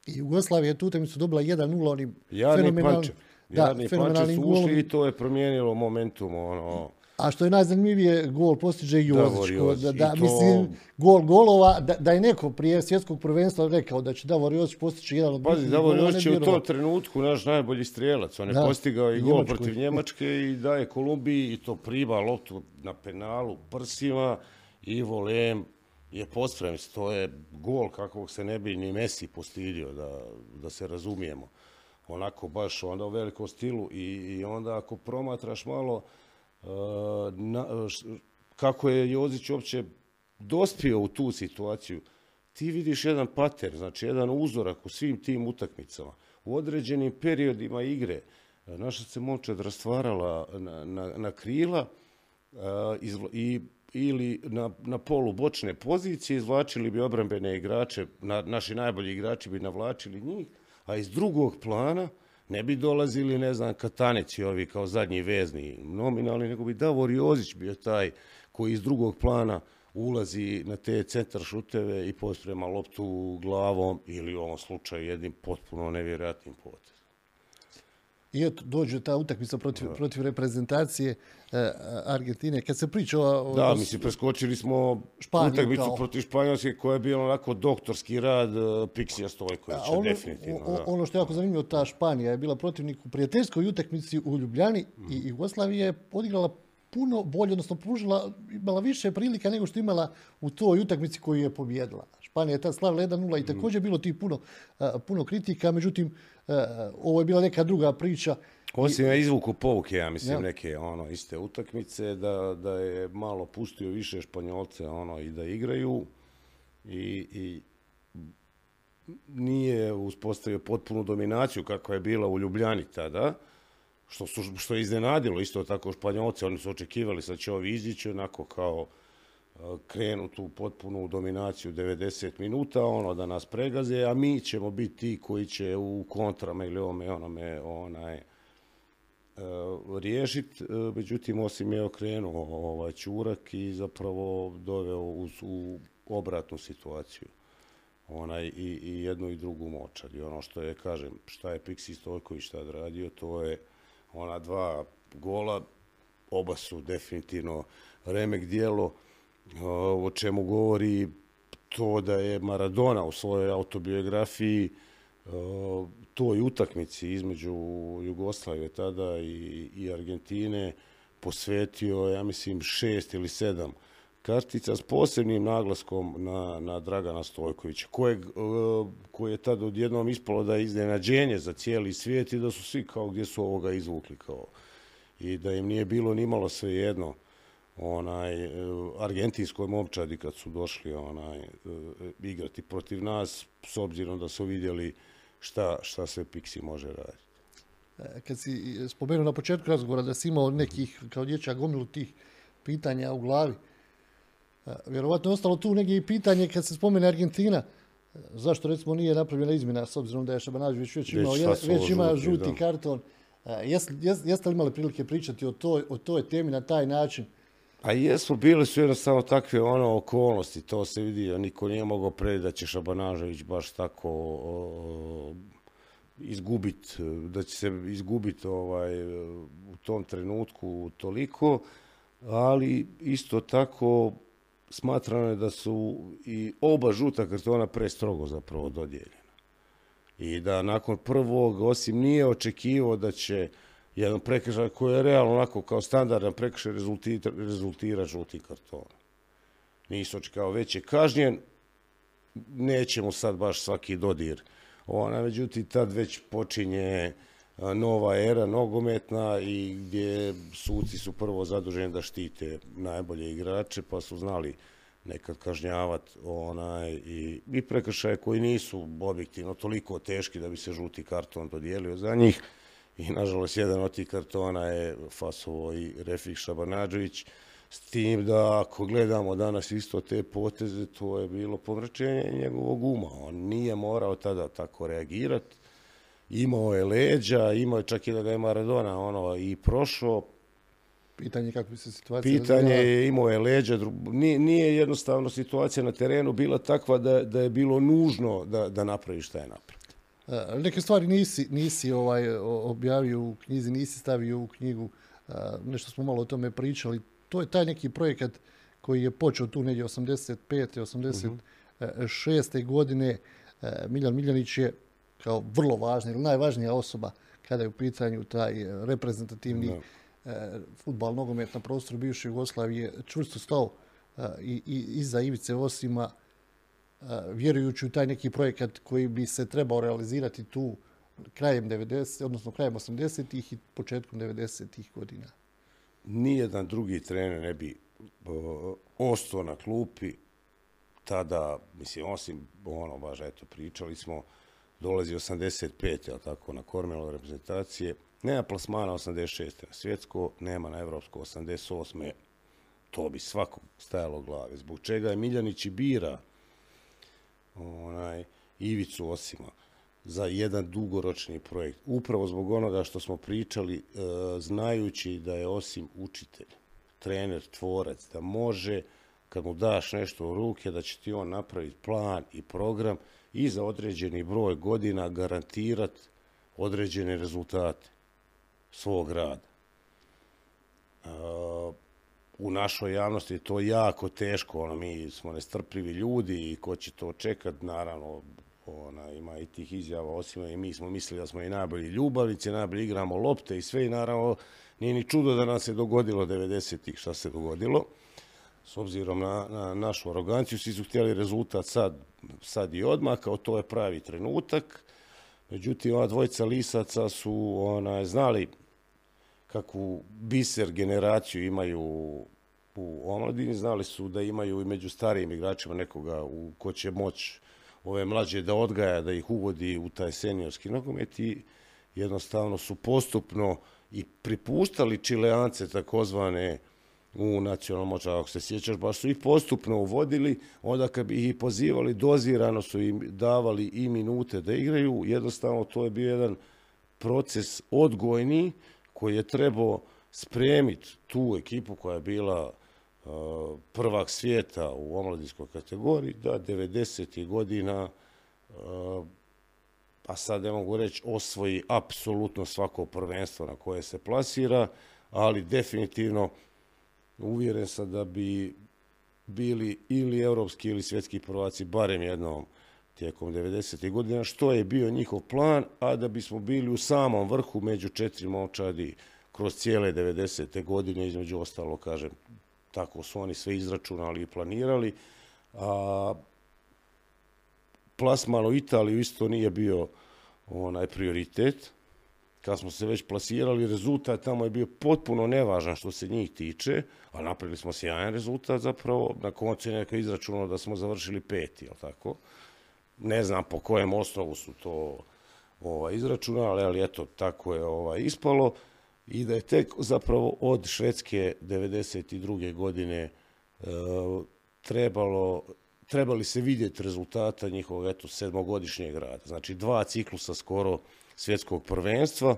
I Jugoslavija je tu utakmicu dobila 1-0 onim fenomenalnim da, fenomenalnim su ušli i to je promijenilo momentum. Ono. A što je najzanimljivije, gol postiže i Jozić. Da, da, to... Mislim, gol golova, da, da je neko prije svjetskog prvenstva rekao da će Davor Jozić postići jedan od Pazi, Davor Jozić je u tom trenutku naš najbolji strijelac. On je da, postigao i gol Njemačkoj. protiv Njemačke i daje Kolumbiji i to priba loptu na penalu prsima i volem je posprem, to je gol kakvog se ne bi ni Messi postidio, da, da se razumijemo. Onako baš onda u velikom stilu i, i onda ako promatraš malo Eh, na, eh, š, kako je Jozić uopće dospio u tu situaciju, ti vidiš jedan pater, znači jedan uzorak u svim tim utakmicama. U određenim periodima igre eh, naša se momčad rastvarala na, na, na krila a, izvla, i ili na, na polu bočne pozicije, izvlačili bi obrambene igrače, na, naši najbolji igrači bi navlačili njih, a iz drugog plana ne bi dolazili, ne znam, Katanici ovi kao zadnji vezni nominalni, nego bi Davor Jozić bio taj koji iz drugog plana ulazi na te centar šuteve i postrema loptu glavom ili u ovom slučaju jednim potpuno nevjerojatnim potem. I eto, dođe ta utakmica protiv, da. protiv reprezentacije e, Argentine. Kad se priča o... Da, mislim, preskočili smo Španiju, utakmicu kao... protiv Španjolske koja je bila onako doktorski rad uh, Pixija Stojkovića, ono, definitivno. O, da. Ono što je jako zanimljivo, ta Španija je bila protivnik u prijateljskoj utakmici u Ljubljani mm. i Jugoslavija je odigrala puno bolje, odnosno pružila, imala više prilika nego što imala u toj utakmici koju je pobjedila. Španija je tad slavila 1-0 i također bilo ti puno, puno kritika, međutim, ovo je bila neka druga priča. Osim ja izvuku povuke, ja mislim, ja. neke ono iste utakmice, da, da je malo pustio više Španjolce ono, i da igraju i, i nije uspostavio potpunu dominaciju kakva je bila u Ljubljani tada, što, su, što je iznenadilo isto tako Španjolce, oni su očekivali sad će ovi izići onako kao krenu tu potpunu dominaciju 90 minuta, ono da nas pregaze, a mi ćemo biti ti koji će u kontrama ili ovome onome onaj, uh. Međutim, osim je okrenuo ovaj čurak i zapravo doveo u, u obratnu situaciju onaj i, i jednu i drugu močar. I ono što je, kažem, šta je Pixi Stojković tad radio, to je ona dva gola, oba su definitivno remek dijelo, o čemu govori to da je Maradona u svojoj autobiografiji toj utakmici između Jugoslavije tada i, i Argentine posvetio, ja mislim, šest ili sedam kartica s posebnim naglaskom na, na Dragana Stojkovića, kojeg, e, koji je tad odjednom ispalo da je iznenađenje za cijeli svijet i da su svi kao gdje su ovoga izvukli kao. I da im nije bilo ni malo sve jedno onaj e, argentinskoj momčadi kad su došli onaj e, igrati protiv nas s obzirom da su vidjeli šta šta sve Pixi može raditi. Kad si spomenuo na početku razgovora da si imao nekih kao dječak gomilu tih pitanja u glavi, Vjerovatno je ostalo tu negdje i pitanje kad se spomene Argentina, zašto recimo nije napravljena izmjena s obzirom da je Šabanađević već imao već, već ima žuti da. karton. Jeste, jeste li imali prilike pričati o toj, o toj temi na taj način? Pa jesmo, bili su jednostavno takve ono okolnosti, to se vidi, niko nije mogao predati da će Šabanažević baš tako o, izgubit, da će se izgubiti ovaj, u tom trenutku toliko, ali isto tako smatrano je da su i oba žuta kartona prestrogo zapravo dodijeljena. I da nakon prvog, osim nije očekivao da će jedan prekršaj koji je realno onako kao standardan prekršaj rezultira, rezultira žuti karton. Nisu znači, očekao već je kažnjen, nećemo sad baš svaki dodir. Ona, međutim, tad već počinje nova era nogometna i gdje suci su prvo zaduženi da štite najbolje igrače, pa su znali nekad kažnjavati onaj i, i prekršaje koji nisu objektivno toliko teški da bi se žuti karton dodijelio za njih. I nažalost, jedan od tih kartona je Fasovo i Refik Šabanađović. S tim da ako gledamo danas isto te poteze, to je bilo pomračenje njegovog uma. On nije morao tada tako reagirati imao je leđa, imao je čak i da ga je Maradona ono, i prošao. Pitanje kako bi se situacija Pitanje je imao je leđa, nije, nije jednostavno situacija na terenu bila takva da, da je bilo nužno da, da napravi šta je napravio. E, neke stvari nisi, nisi ovaj objavio u knjizi, nisi stavio u knjigu, e, nešto smo malo o tome pričali. To je taj neki projekat koji je počeo tu negdje 85. 86. Uh -huh. godine. E, Miljan Miljanić je kao vrlo važna ili najvažnija osoba kada je u pitanju taj reprezentativni no. futbal nogomet na prostoru bivše Jugoslavije čvrsto stao i, i iza Ivice Osima Eh, vjerujući u taj neki projekat koji bi se trebao realizirati tu krajem 90 odnosno krajem 80-ih i početkom 90-ih godina. Nijedan drugi trener ne bi ostao na klupi tada, mislim, osim ono, baš, eto, pričali smo, dolazi 85. jel tako, na kormelo reprezentacije. Nema plasmana 86. na svjetsko, nema na evropsko 88. To bi svakog stajalo glave. Zbog čega je Miljanić i bira onaj, Ivicu Osima za jedan dugoročni projekt. Upravo zbog onoga što smo pričali, e, znajući da je Osim učitelj, trener, tvorac, da može, kad mu daš nešto u ruke, da će ti on napraviti plan i program, i za određeni broj godina garantirati određene rezultate svog rada. E, U našoj javnosti je to jako teško, ono, mi smo nestrpljivi ljudi i ko će to čekat, naravno, ona, ima i tih izjava, osim i mi smo mislili da smo i najbolji ljubavnici, najbolji igramo lopte i sve i naravno nije ni čudo da nam se dogodilo 90-ih šta se dogodilo s obzirom na, na našu aroganciju, svi su htjeli rezultat sad, sad i odmah, kao to je pravi trenutak. Međutim, ova dvojica lisaca su ona, znali kakvu biser generaciju imaju u omladini, znali su da imaju i među starijim igračima nekoga u ko će moć ove mlađe da odgaja, da ih uvodi u taj seniorski nogomet i jednostavno su postupno i pripuštali čileance takozvane u nacionalnom močaru. Ako se sjećaš, baš su ih postupno uvodili, onda kad bi ih pozivali, dozirano su im davali i minute da igraju. Jednostavno, to je bio jedan proces odgojni koji je trebao spremiti tu ekipu koja je bila uh, prvak svijeta u omladinskoj kategoriji, da 90. godina, uh, sad ne mogu reći, osvoji apsolutno svako prvenstvo na koje se plasira, ali definitivno uvjeren sam da bi bili ili evropski ili svjetski prvaci barem jednom tijekom 90. godina, što je bio njihov plan, a da bismo bili u samom vrhu među četiri momčadi kroz cijele 90. godine, između ostalo, kažem, tako su oni sve izračunali i planirali. A, plasman u Italiju isto nije bio onaj prioritet, kad smo se već plasirali, rezultat tamo je bio potpuno nevažan što se njih tiče, a napravili smo sjajan rezultat zapravo, na koncu je neka izračunalo da smo završili peti, jel tako? Ne znam po kojem osnovu su to ovaj, izračunali, ali eto, tako je ovaj, ispalo. I da je tek zapravo od Švedske 92. godine e, trebalo, trebali se vidjeti rezultata njihovog eto, sedmogodišnjeg rada. Znači dva ciklusa skoro svjetskog prvenstva,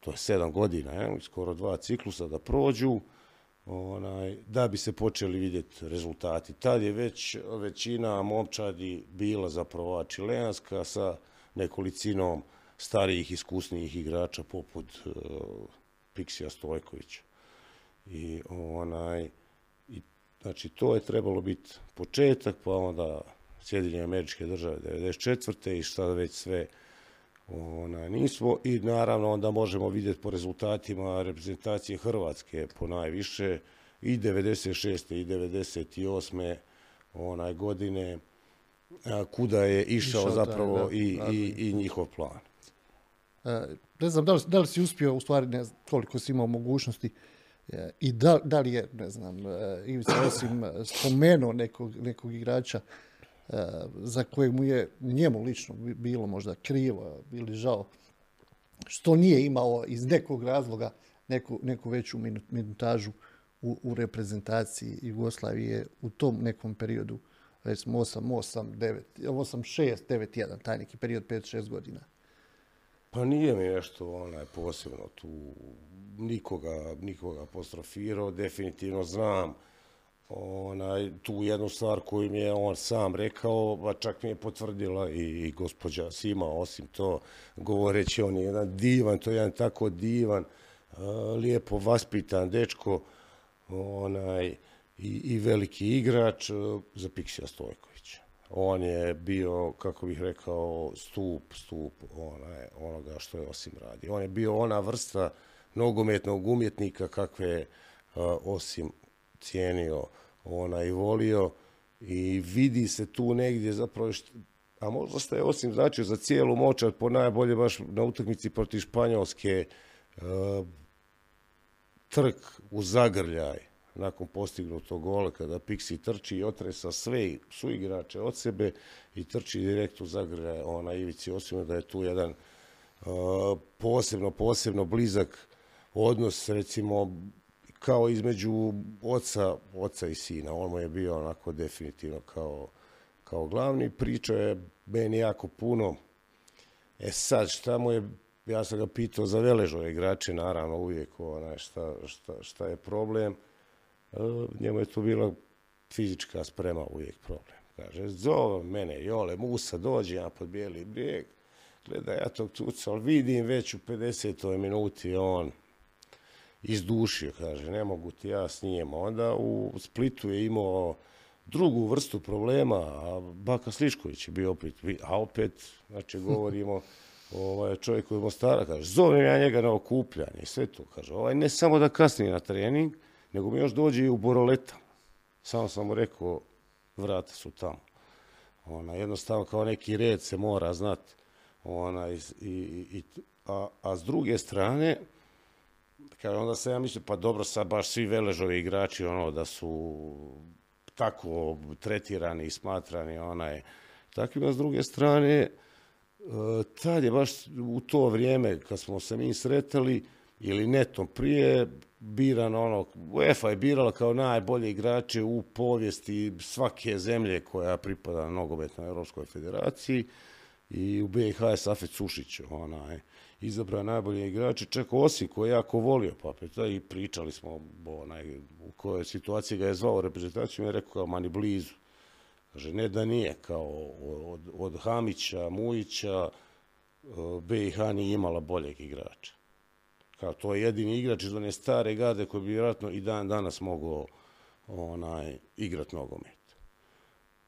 to je sedam godina, je, skoro dva ciklusa da prođu, onaj, da bi se počeli vidjeti rezultati. Tad je već većina momčadi bila zapravo čilenska sa nekolicinom starijih, iskusnijih igrača poput uh, Piksija Stojkovića. I onaj, i, znači to je trebalo biti početak, pa onda Sjedinje američke države 94. i šta već sve ona, nismo i naravno onda možemo vidjeti po rezultatima reprezentacije Hrvatske po najviše i 96. i 98. onaj godine kuda je išao, išao zapravo da, i, da, i, i njihov plan. E, ne znam, da li, da li si uspio, u stvari, ne znam, koliko si imao mogućnosti e, i da, da li je, ne znam, e, Ivica osim spomenuo nekog, nekog igrača Eh, za kojeg mu je njemu lično bilo možda krivo ili žao, što nije imao iz nekog razloga neku, neku veću minutažu u, u reprezentaciji Jugoslavije u tom nekom periodu, recimo 8, 8, 9, 8, 6, 9, 1, taj neki period 5, 6 godina. Pa nije mi nešto onaj posebno tu nikoga, nikoga apostrofirao, definitivno znam onaj, tu jednu stvar koju mi je on sam rekao, pa čak mi je potvrdila i, i gospođa Sima, osim to, govoreći on je jedan divan, to je jedan tako divan, e, lijepo vaspitan dečko, onaj, i, i veliki igrač e, za Piksija Stojkovića. On je bio, kako bih rekao, stup, stup onaj, onoga što je Osim radi. On je bio ona vrsta nogometnog umjetnika kakve uh, Osim cijenio ona i volio i vidi se tu negdje zapravo što, a možda ste je osim značio za cijelu močar po najbolje baš na utakmici protiv Španjolske e, trk u zagrljaj nakon postignutog gola kada Pixi trči i otresa sve su igrače od sebe i trči direkt u zagrljaj ona Ivici osim da je tu jedan e, posebno posebno blizak odnos recimo kao između oca, oca i sina. On mu je bio onako definitivno kao, kao glavni. Pričao je meni jako puno. E sad, šta mu je, ja sam ga pitao za veležove igrače, naravno uvijek onaj, šta, šta, šta je problem. E, njemu je to bila fizička sprema uvijek problem. Kaže, zove mene, Jole, Musa, dođi ja pod bijeli brijeg. Gledaj, ja tog tuca, ali vidim već u 50. minuti on, izdušio, kaže, ne mogu ti ja s njim. Onda u Splitu je imao drugu vrstu problema, a Baka Slišković je bio opet, a opet, znači, govorimo, ovaj čovjek koji je Mostara, kaže, zovem ja njega na okupljanje, sve to, kaže, ovaj ne samo da kasni na trening, nego mi još dođe i u Boroleta. Samo sam mu rekao, vrata su tamo. Ona, jednostavno, kao neki red se mora znat. Ona, i, i, i, a, a s druge strane, Kaže, onda se ja mislim, pa dobro, sad baš svi veležovi igrači, ono, da su tako tretirani i smatrani, onaj, takvima s druge strane, e, tad je baš u to vrijeme, kad smo se mi sretali, ili netom prije, biran ono, UEFA je birala kao najbolje igrače u povijesti svake zemlje koja pripada nogometnoj Europskoj federaciji i u BiH je Safet Sušić onaj, izabrao najbolje igrače, čak Osi koji je jako volio Papeta i pričali smo onaj, u kojoj situaciji ga je zvao reprezentaciju i je rekao kao mani blizu. Kaže, ne da nije, kao od, od Hamića, Mujića, BiH nije imala boljeg igrača. Kao to je jedini igrač iz one stare garde koji bi vjerojatno i dan danas mogao onaj, igrat nogomet.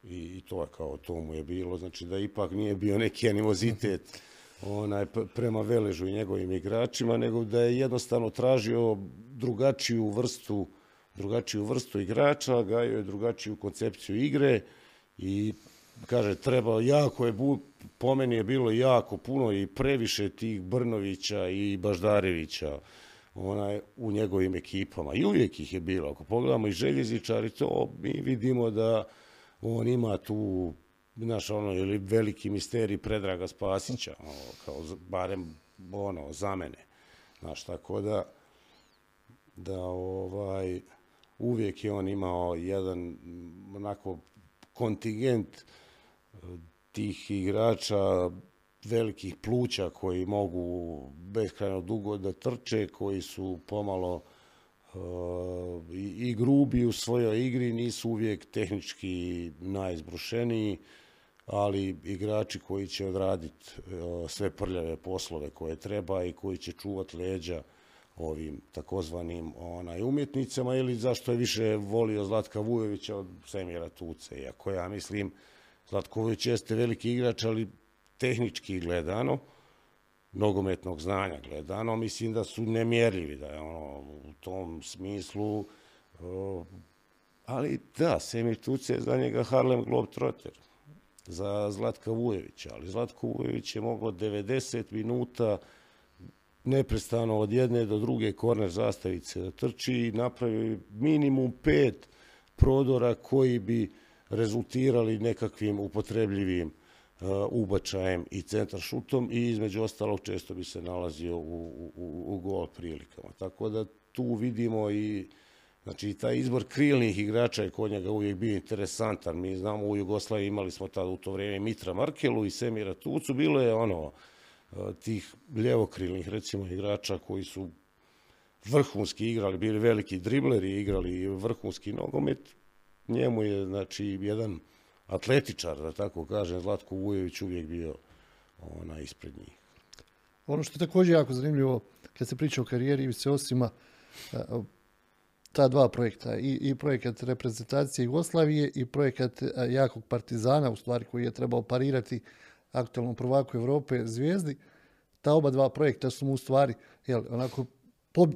I, I to je kao, to mu je bilo, znači da ipak nije bio neki animozitet onaj, prema Veležu i njegovim igračima, nego da je jednostavno tražio drugačiju vrstu drugačiju vrstu igrača, gajio je drugačiju koncepciju igre i kaže, treba, jako je, po meni je bilo jako puno i previše tih Brnovića i Baždarevića onaj, u njegovim ekipama. I uvijek ih je bilo. Ako pogledamo i željezičari, to mi vidimo da on ima tu znaš, ono ili veliki misterij Predraga Spasića, ono, kao barem ono za mene. Znaš, tako da da ovaj uvijek je on imao jedan mm, onako kontingent e, tih igrača velikih pluća koji mogu beskrajno dugo da trče, koji su pomalo uh, i, i grubi u svojoj igri, nisu uvijek tehnički najizbrušeniji, ali igrači koji će odraditi e, sve prljave poslove koje treba i koji će čuvati leđa ovim takozvanim onaj umjetnicama ili zašto je više volio Zlatka Vujovića od Semira Tuce. Iako ja mislim, Zlatko Vujović jeste veliki igrač, ali tehnički gledano, nogometnog znanja gledano, mislim da su nemjerljivi, da je ono, u tom smislu, e, ali da, Semir Tuce je za njega Harlem Globetrotter, za Zlatka Vujovića, ali Zlatko Vujović je mogao 90 minuta neprestano od jedne do druge korner zastavice da trči i napravi minimum pet prodora koji bi rezultirali nekakvim upotrebljivim uh, ubačajem i centar šutom i između ostalog često bi se nalazio u, u, u gol prilikama. Tako da tu vidimo i Znači, taj izbor krilnih igrača je kod njega uvijek bio interesantan. Mi znamo, u Jugoslaviji imali smo tada u to vrijeme Mitra Markelu i Semira Tucu. Bilo je ono, e, tih ljevokrilnih, recimo, igrača koji su vrhunski igrali, bili veliki dribleri, igrali vrhunski nogomet. Njemu je, znači, jedan atletičar, da tako kažem, Zlatko Vujević uvijek bio ona ispred njih. Ono što je također jako zanimljivo, kad se priča o karijeri Ivice Osima, e, ta dva projekta, i, i projekat reprezentacije Jugoslavije i projekat e, jakog partizana, u stvari koji je trebao parirati aktualnom prvaku Evrope zvijezdi, ta oba dva projekta su mu u stvari jel, onako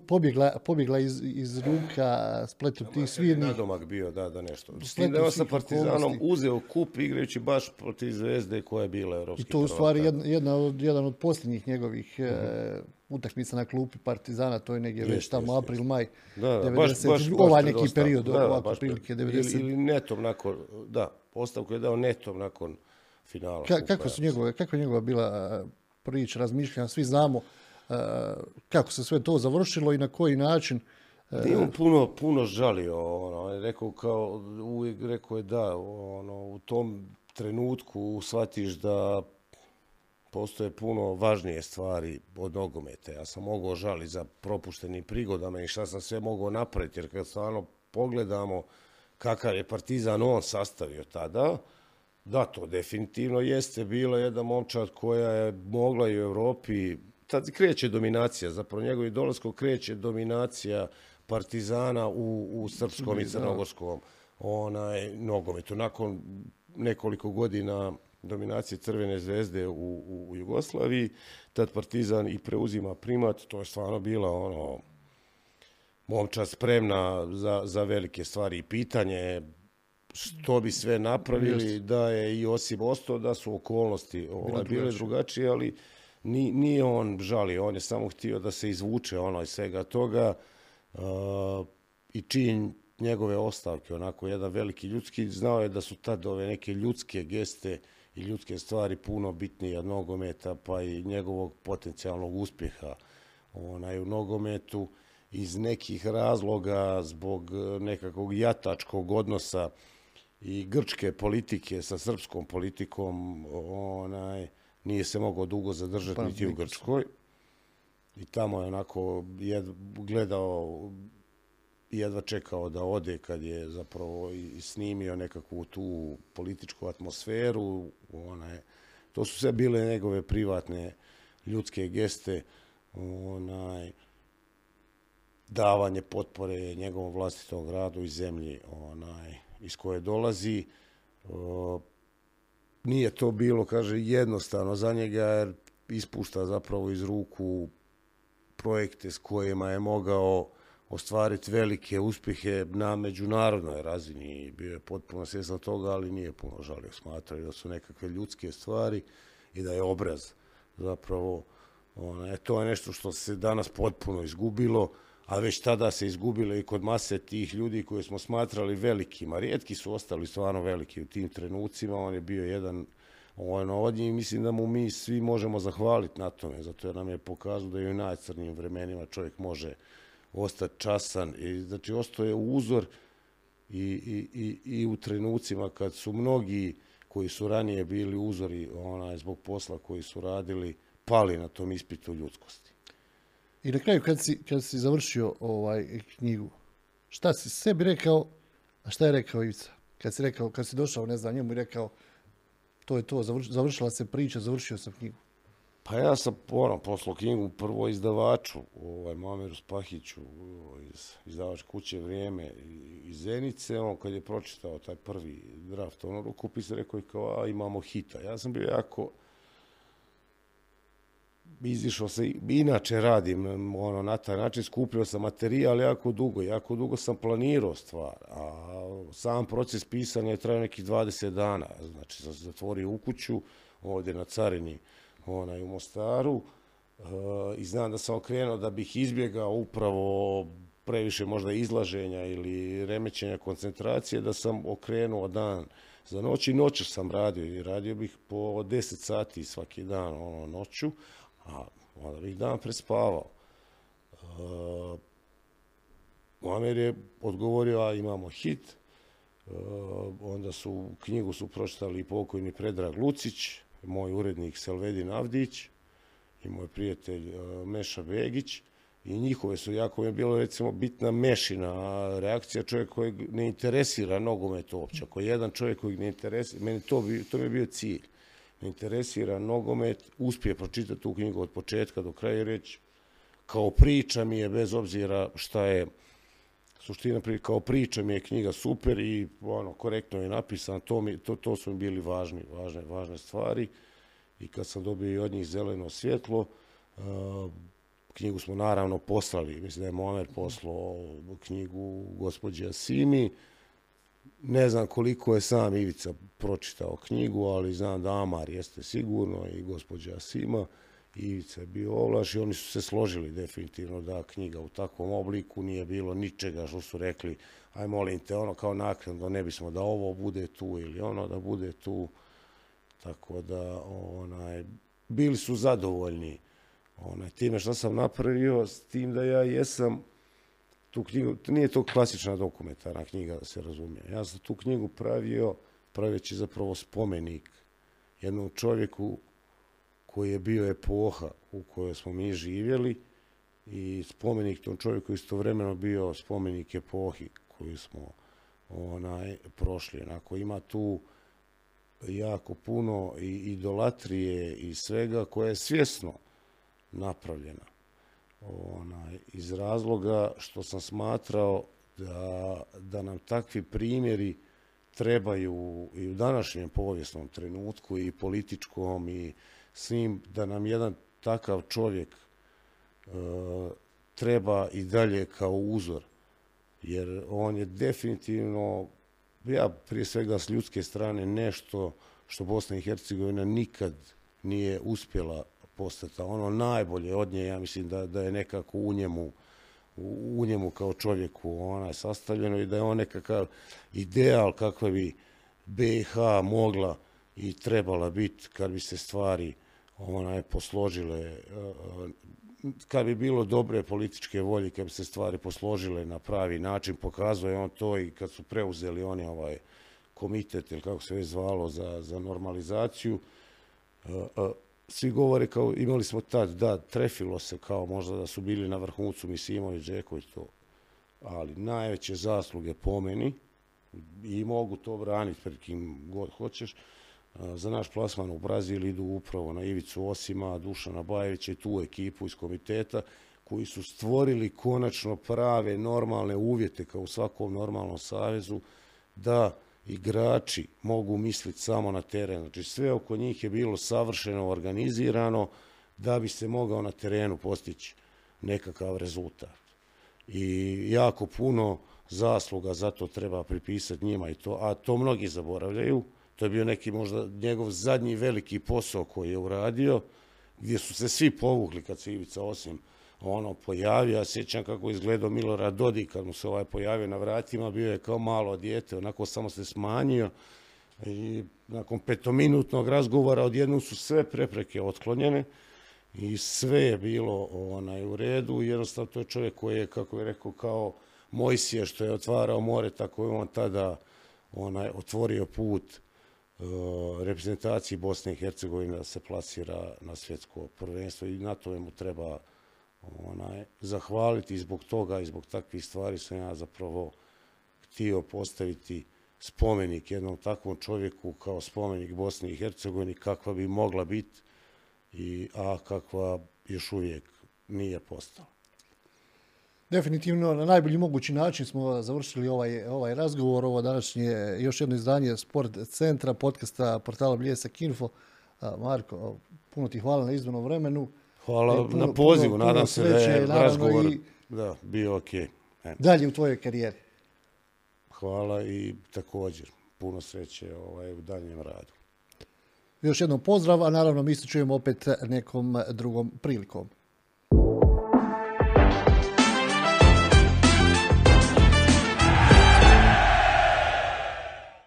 pobjegla, pobjegla iz, iz ruka spletu tih svirnih. Nadomak bio, da, da nešto. S tim da je sa Partizanom uzeo kup igrajući baš protiv Zvezde koja je bila evropski I to u stvari jedna, jedna od, jedan od posljednjih njegovih uh -huh. e, utakmica na klupi Partizana, to je negdje jest, već tamo jest, april, maj, da, da, 90, baš, baš, ovaj neki dosta, period, da, ovako prilike 90. Ili, ili netom nakon, da, ostavku je dao netom nakon finala. Ka, kako su njegove, kako je njegova bila priča, razmišljanja, svi znamo uh, Eh, kako se sve to završilo i na koji način. Eh, uh, on puno, puno žalio, ono, je rekao kao, uvijek rekao je da, ono, u tom trenutku shvatiš da postoje puno važnije stvari od nogometa. Ja sam mogao žali za propuštenim prigodama i šta sam sve mogao napraviti, jer kad stvarno pogledamo kakav je Partizan on sastavio tada, Da, to definitivno jeste bila jedna momčad koja je mogla i u Evropi, tad kreće dominacija, zapravo njegovi dolazko kreće dominacija partizana u, u srpskom i crnogorskom. Onaj, nogometu. Nakon nekoliko godina dominacije Crvene zvezde u, u, u Jugoslaviji, tad partizan i preuzima primat, to je stvarno bila ono, momčad spremna za, za velike stvari. I pitanje što bi sve napravili, da je i osim ostao, da su okolnosti ovaj, bile drugačije, ali ni, nije on žali, on je samo htio da se izvuče ono iz svega toga uh, i čin njegove ostavke, onako jedan veliki ljudski, znao je da su tad ove neke ljudske geste i ljudske stvari puno bitnije od nogometa, pa i njegovog potencijalnog uspjeha. Onaj, u nogometu iz nekih razloga zbog uh, nekakvog jatačkog odnosa i grčke politike sa srpskom politikom onaj nije se mogao dugo zadržati pa, niti u Grčkoj. I tamo je onako jed, gledao jedva čekao da ode kad je zapravo i snimio nekakvu tu političku atmosferu. Onaj, to su sve bile njegove privatne ljudske geste. Onaj, davanje potpore njegovom vlastitom gradu i zemlji onaj, iz koje dolazi. O, nije to bilo, kaže, jednostavno za njega, jer ispušta zapravo iz ruku projekte s kojima je mogao ostvariti velike uspjehe na međunarodnoj razini. Bio je potpuno svjesan toga, ali nije puno žalio. Smatrao da su nekakve ljudske stvari i da je obraz zapravo... Ona, to je nešto što se danas potpuno izgubilo a već tada se izgubilo i kod mase tih ljudi koje smo smatrali velikima. Rijetki su ostali stvarno veliki u tim trenucima, on je bio jedan ono, od njih mislim da mu mi svi možemo zahvaliti na tome, zato jer nam je pokazao da i u najcrnijim vremenima čovjek može ostati časan. I, znači, ostoje uzor i, i, i, i u trenucima kad su mnogi koji su ranije bili uzori onaj, zbog posla koji su radili, pali na tom ispitu ljudskosti. I na kraju, kad si, kad si završio ovaj knjigu, šta si sebi rekao, a šta je rekao Ivica? Kad si rekao, kad si došao, ne znam, njemu i rekao, to je to, završila se priča, završio sam knjigu. Pa ja sam ono, poslao knjigu prvo izdavaču, ovaj, Mameru Spahiću ovaj, iz izdavač kuće Vrijeme iz Zenice. On kad je pročitao taj prvi draft, ono rukopis, rekao je kao, a imamo hita. Ja sam bio jako, izišao se, inače radim ono, na taj način, skupio sam materijal jako dugo, jako dugo sam planirao stvar, a sam proces pisanja je trajao nekih 20 dana, znači sam se zatvorio u kuću, ovdje na Carini, onaj, u Mostaru, e, i znam da sam okrenuo da bih izbjegao upravo previše možda izlaženja ili remećenja koncentracije, da sam okrenuo dan za noć i noću sam radio i radio bih po 10 sati svaki dan ono, noću, a onda bih dan prespavao. Uh, Muamer je odgovorio, a imamo hit, uh, onda su knjigu su pročitali pokojni Predrag Lucić, moj urednik Selvedin Avdić i moj prijatelj uh, Meša Begić, i njihove su jako je bilo recimo bitna mešina reakcija čovjek koji ne interesira nogomet uopće. Ako je jedan čovjek koji ne interesira, meni to, bi, to mi je bio cilj interesira nogomet, uspije pročitati tu knjigu od početka do kraja i reći kao priča mi je, bez obzira šta je suština priča, kao priča mi je knjiga super i ono, korektno je napisan, to, mi, to, to su mi bili važni, važne, važne stvari. I kad sam dobio i od njih zeleno svjetlo, uh, knjigu smo naravno poslali, mislim da je Mohamed poslao knjigu gospođe Asimi, Ne znam koliko je sam Ivica pročitao knjigu, ali znam da Amar jeste sigurno i gospođa Sima. Ivica je bio ovlaš i oni su se složili definitivno da knjiga u takvom obliku nije bilo ničega što su rekli aj molim te ono kao naknadno ne bismo da ovo bude tu ili ono da bude tu. Tako da onaj, bili su zadovoljni onaj, time što sam napravio s tim da ja jesam tu knjigu, nije to klasična dokumentarna knjiga, da se razumije. Ja sam tu knjigu pravio, praveći zapravo spomenik jednom čovjeku koji je bio epoha u kojoj smo mi živjeli i spomenik tom čovjeku istovremeno bio spomenik epohi koju smo onaj prošli. Onako, ima tu jako puno i idolatrije i svega koje je svjesno napravljena onaj, iz razloga što sam smatrao da, da nam takvi primjeri trebaju i u današnjem povijesnom trenutku i političkom i svim, da nam jedan takav čovjek e, treba i dalje kao uzor. Jer on je definitivno, ja prije svega s ljudske strane, nešto što Bosna i Hercegovina nikad nije uspjela postata ono najbolje od nje, ja mislim da, da je nekako u njemu, u, njemu kao čovjeku ona je sastavljeno i da je on nekakav ideal kakva bi BiH mogla i trebala biti kad bi se stvari ona je posložile e, e, kad bi bilo dobre političke volje, kad bi se stvari posložile na pravi način, pokazuje on to i kad su preuzeli oni ovaj komitet ili kako se već zvalo za, za normalizaciju, e, svi govore kao imali smo tad, da, trefilo se kao možda da su bili na vrhuncu Misimović, Džeković to, ali najveće zasluge po meni, i mogu to braniti pred kim god hoćeš, za naš plasman u Brazil idu upravo na Ivicu Osima, Dušana Bajevića i tu ekipu iz komiteta koji su stvorili konačno prave normalne uvjete kao u svakom normalnom savezu da igrači mogu misliti samo na teren. Znači sve oko njih je bilo savršeno organizirano da bi se mogao na terenu postići nekakav rezultat. I jako puno zasluga za to treba pripisati njima i to, a to mnogi zaboravljaju. To je bio neki možda njegov zadnji veliki posao koji je uradio, gdje su se svi povukli kad se Ivica osim ono pojavio. Ja sjećam kako izgledao Milorad Dodi kad mu se ovaj pojavio na vratima, bio je kao malo dijete, onako samo se smanjio. I nakon petominutnog razgovora odjednom su sve prepreke otklonjene i sve je bilo onaj u redu. Jednostavno to je čovjek koji je, kako je rekao, kao Mojsije što je otvarao more, tako je on tada onaj, otvorio put uh, reprezentaciji Bosne i Hercegovine da se plasira na svjetsko prvenstvo i na to mu treba onaj, zahvaliti zbog toga i zbog takvih stvari sam ja zapravo htio postaviti spomenik jednom takvom čovjeku kao spomenik Bosne i Hercegovine kakva bi mogla biti i a kakva još uvijek nije postala. Definitivno na najbolji mogući način smo završili ovaj, ovaj razgovor, ovo današnje još jedno izdanje Sport centra, podcasta portala Bljesak Info. Marko, puno ti hvala na izvanom vremenu. Hvala e, puno, na pozivu, puno, nadam se da je razgovor i da, bio ok. E. Dalje u tvojoj karijeri. Hvala i također puno sreće ovaj, u daljem radu. Još jednom pozdrav, a naravno mi se čujemo opet nekom drugom prilikom.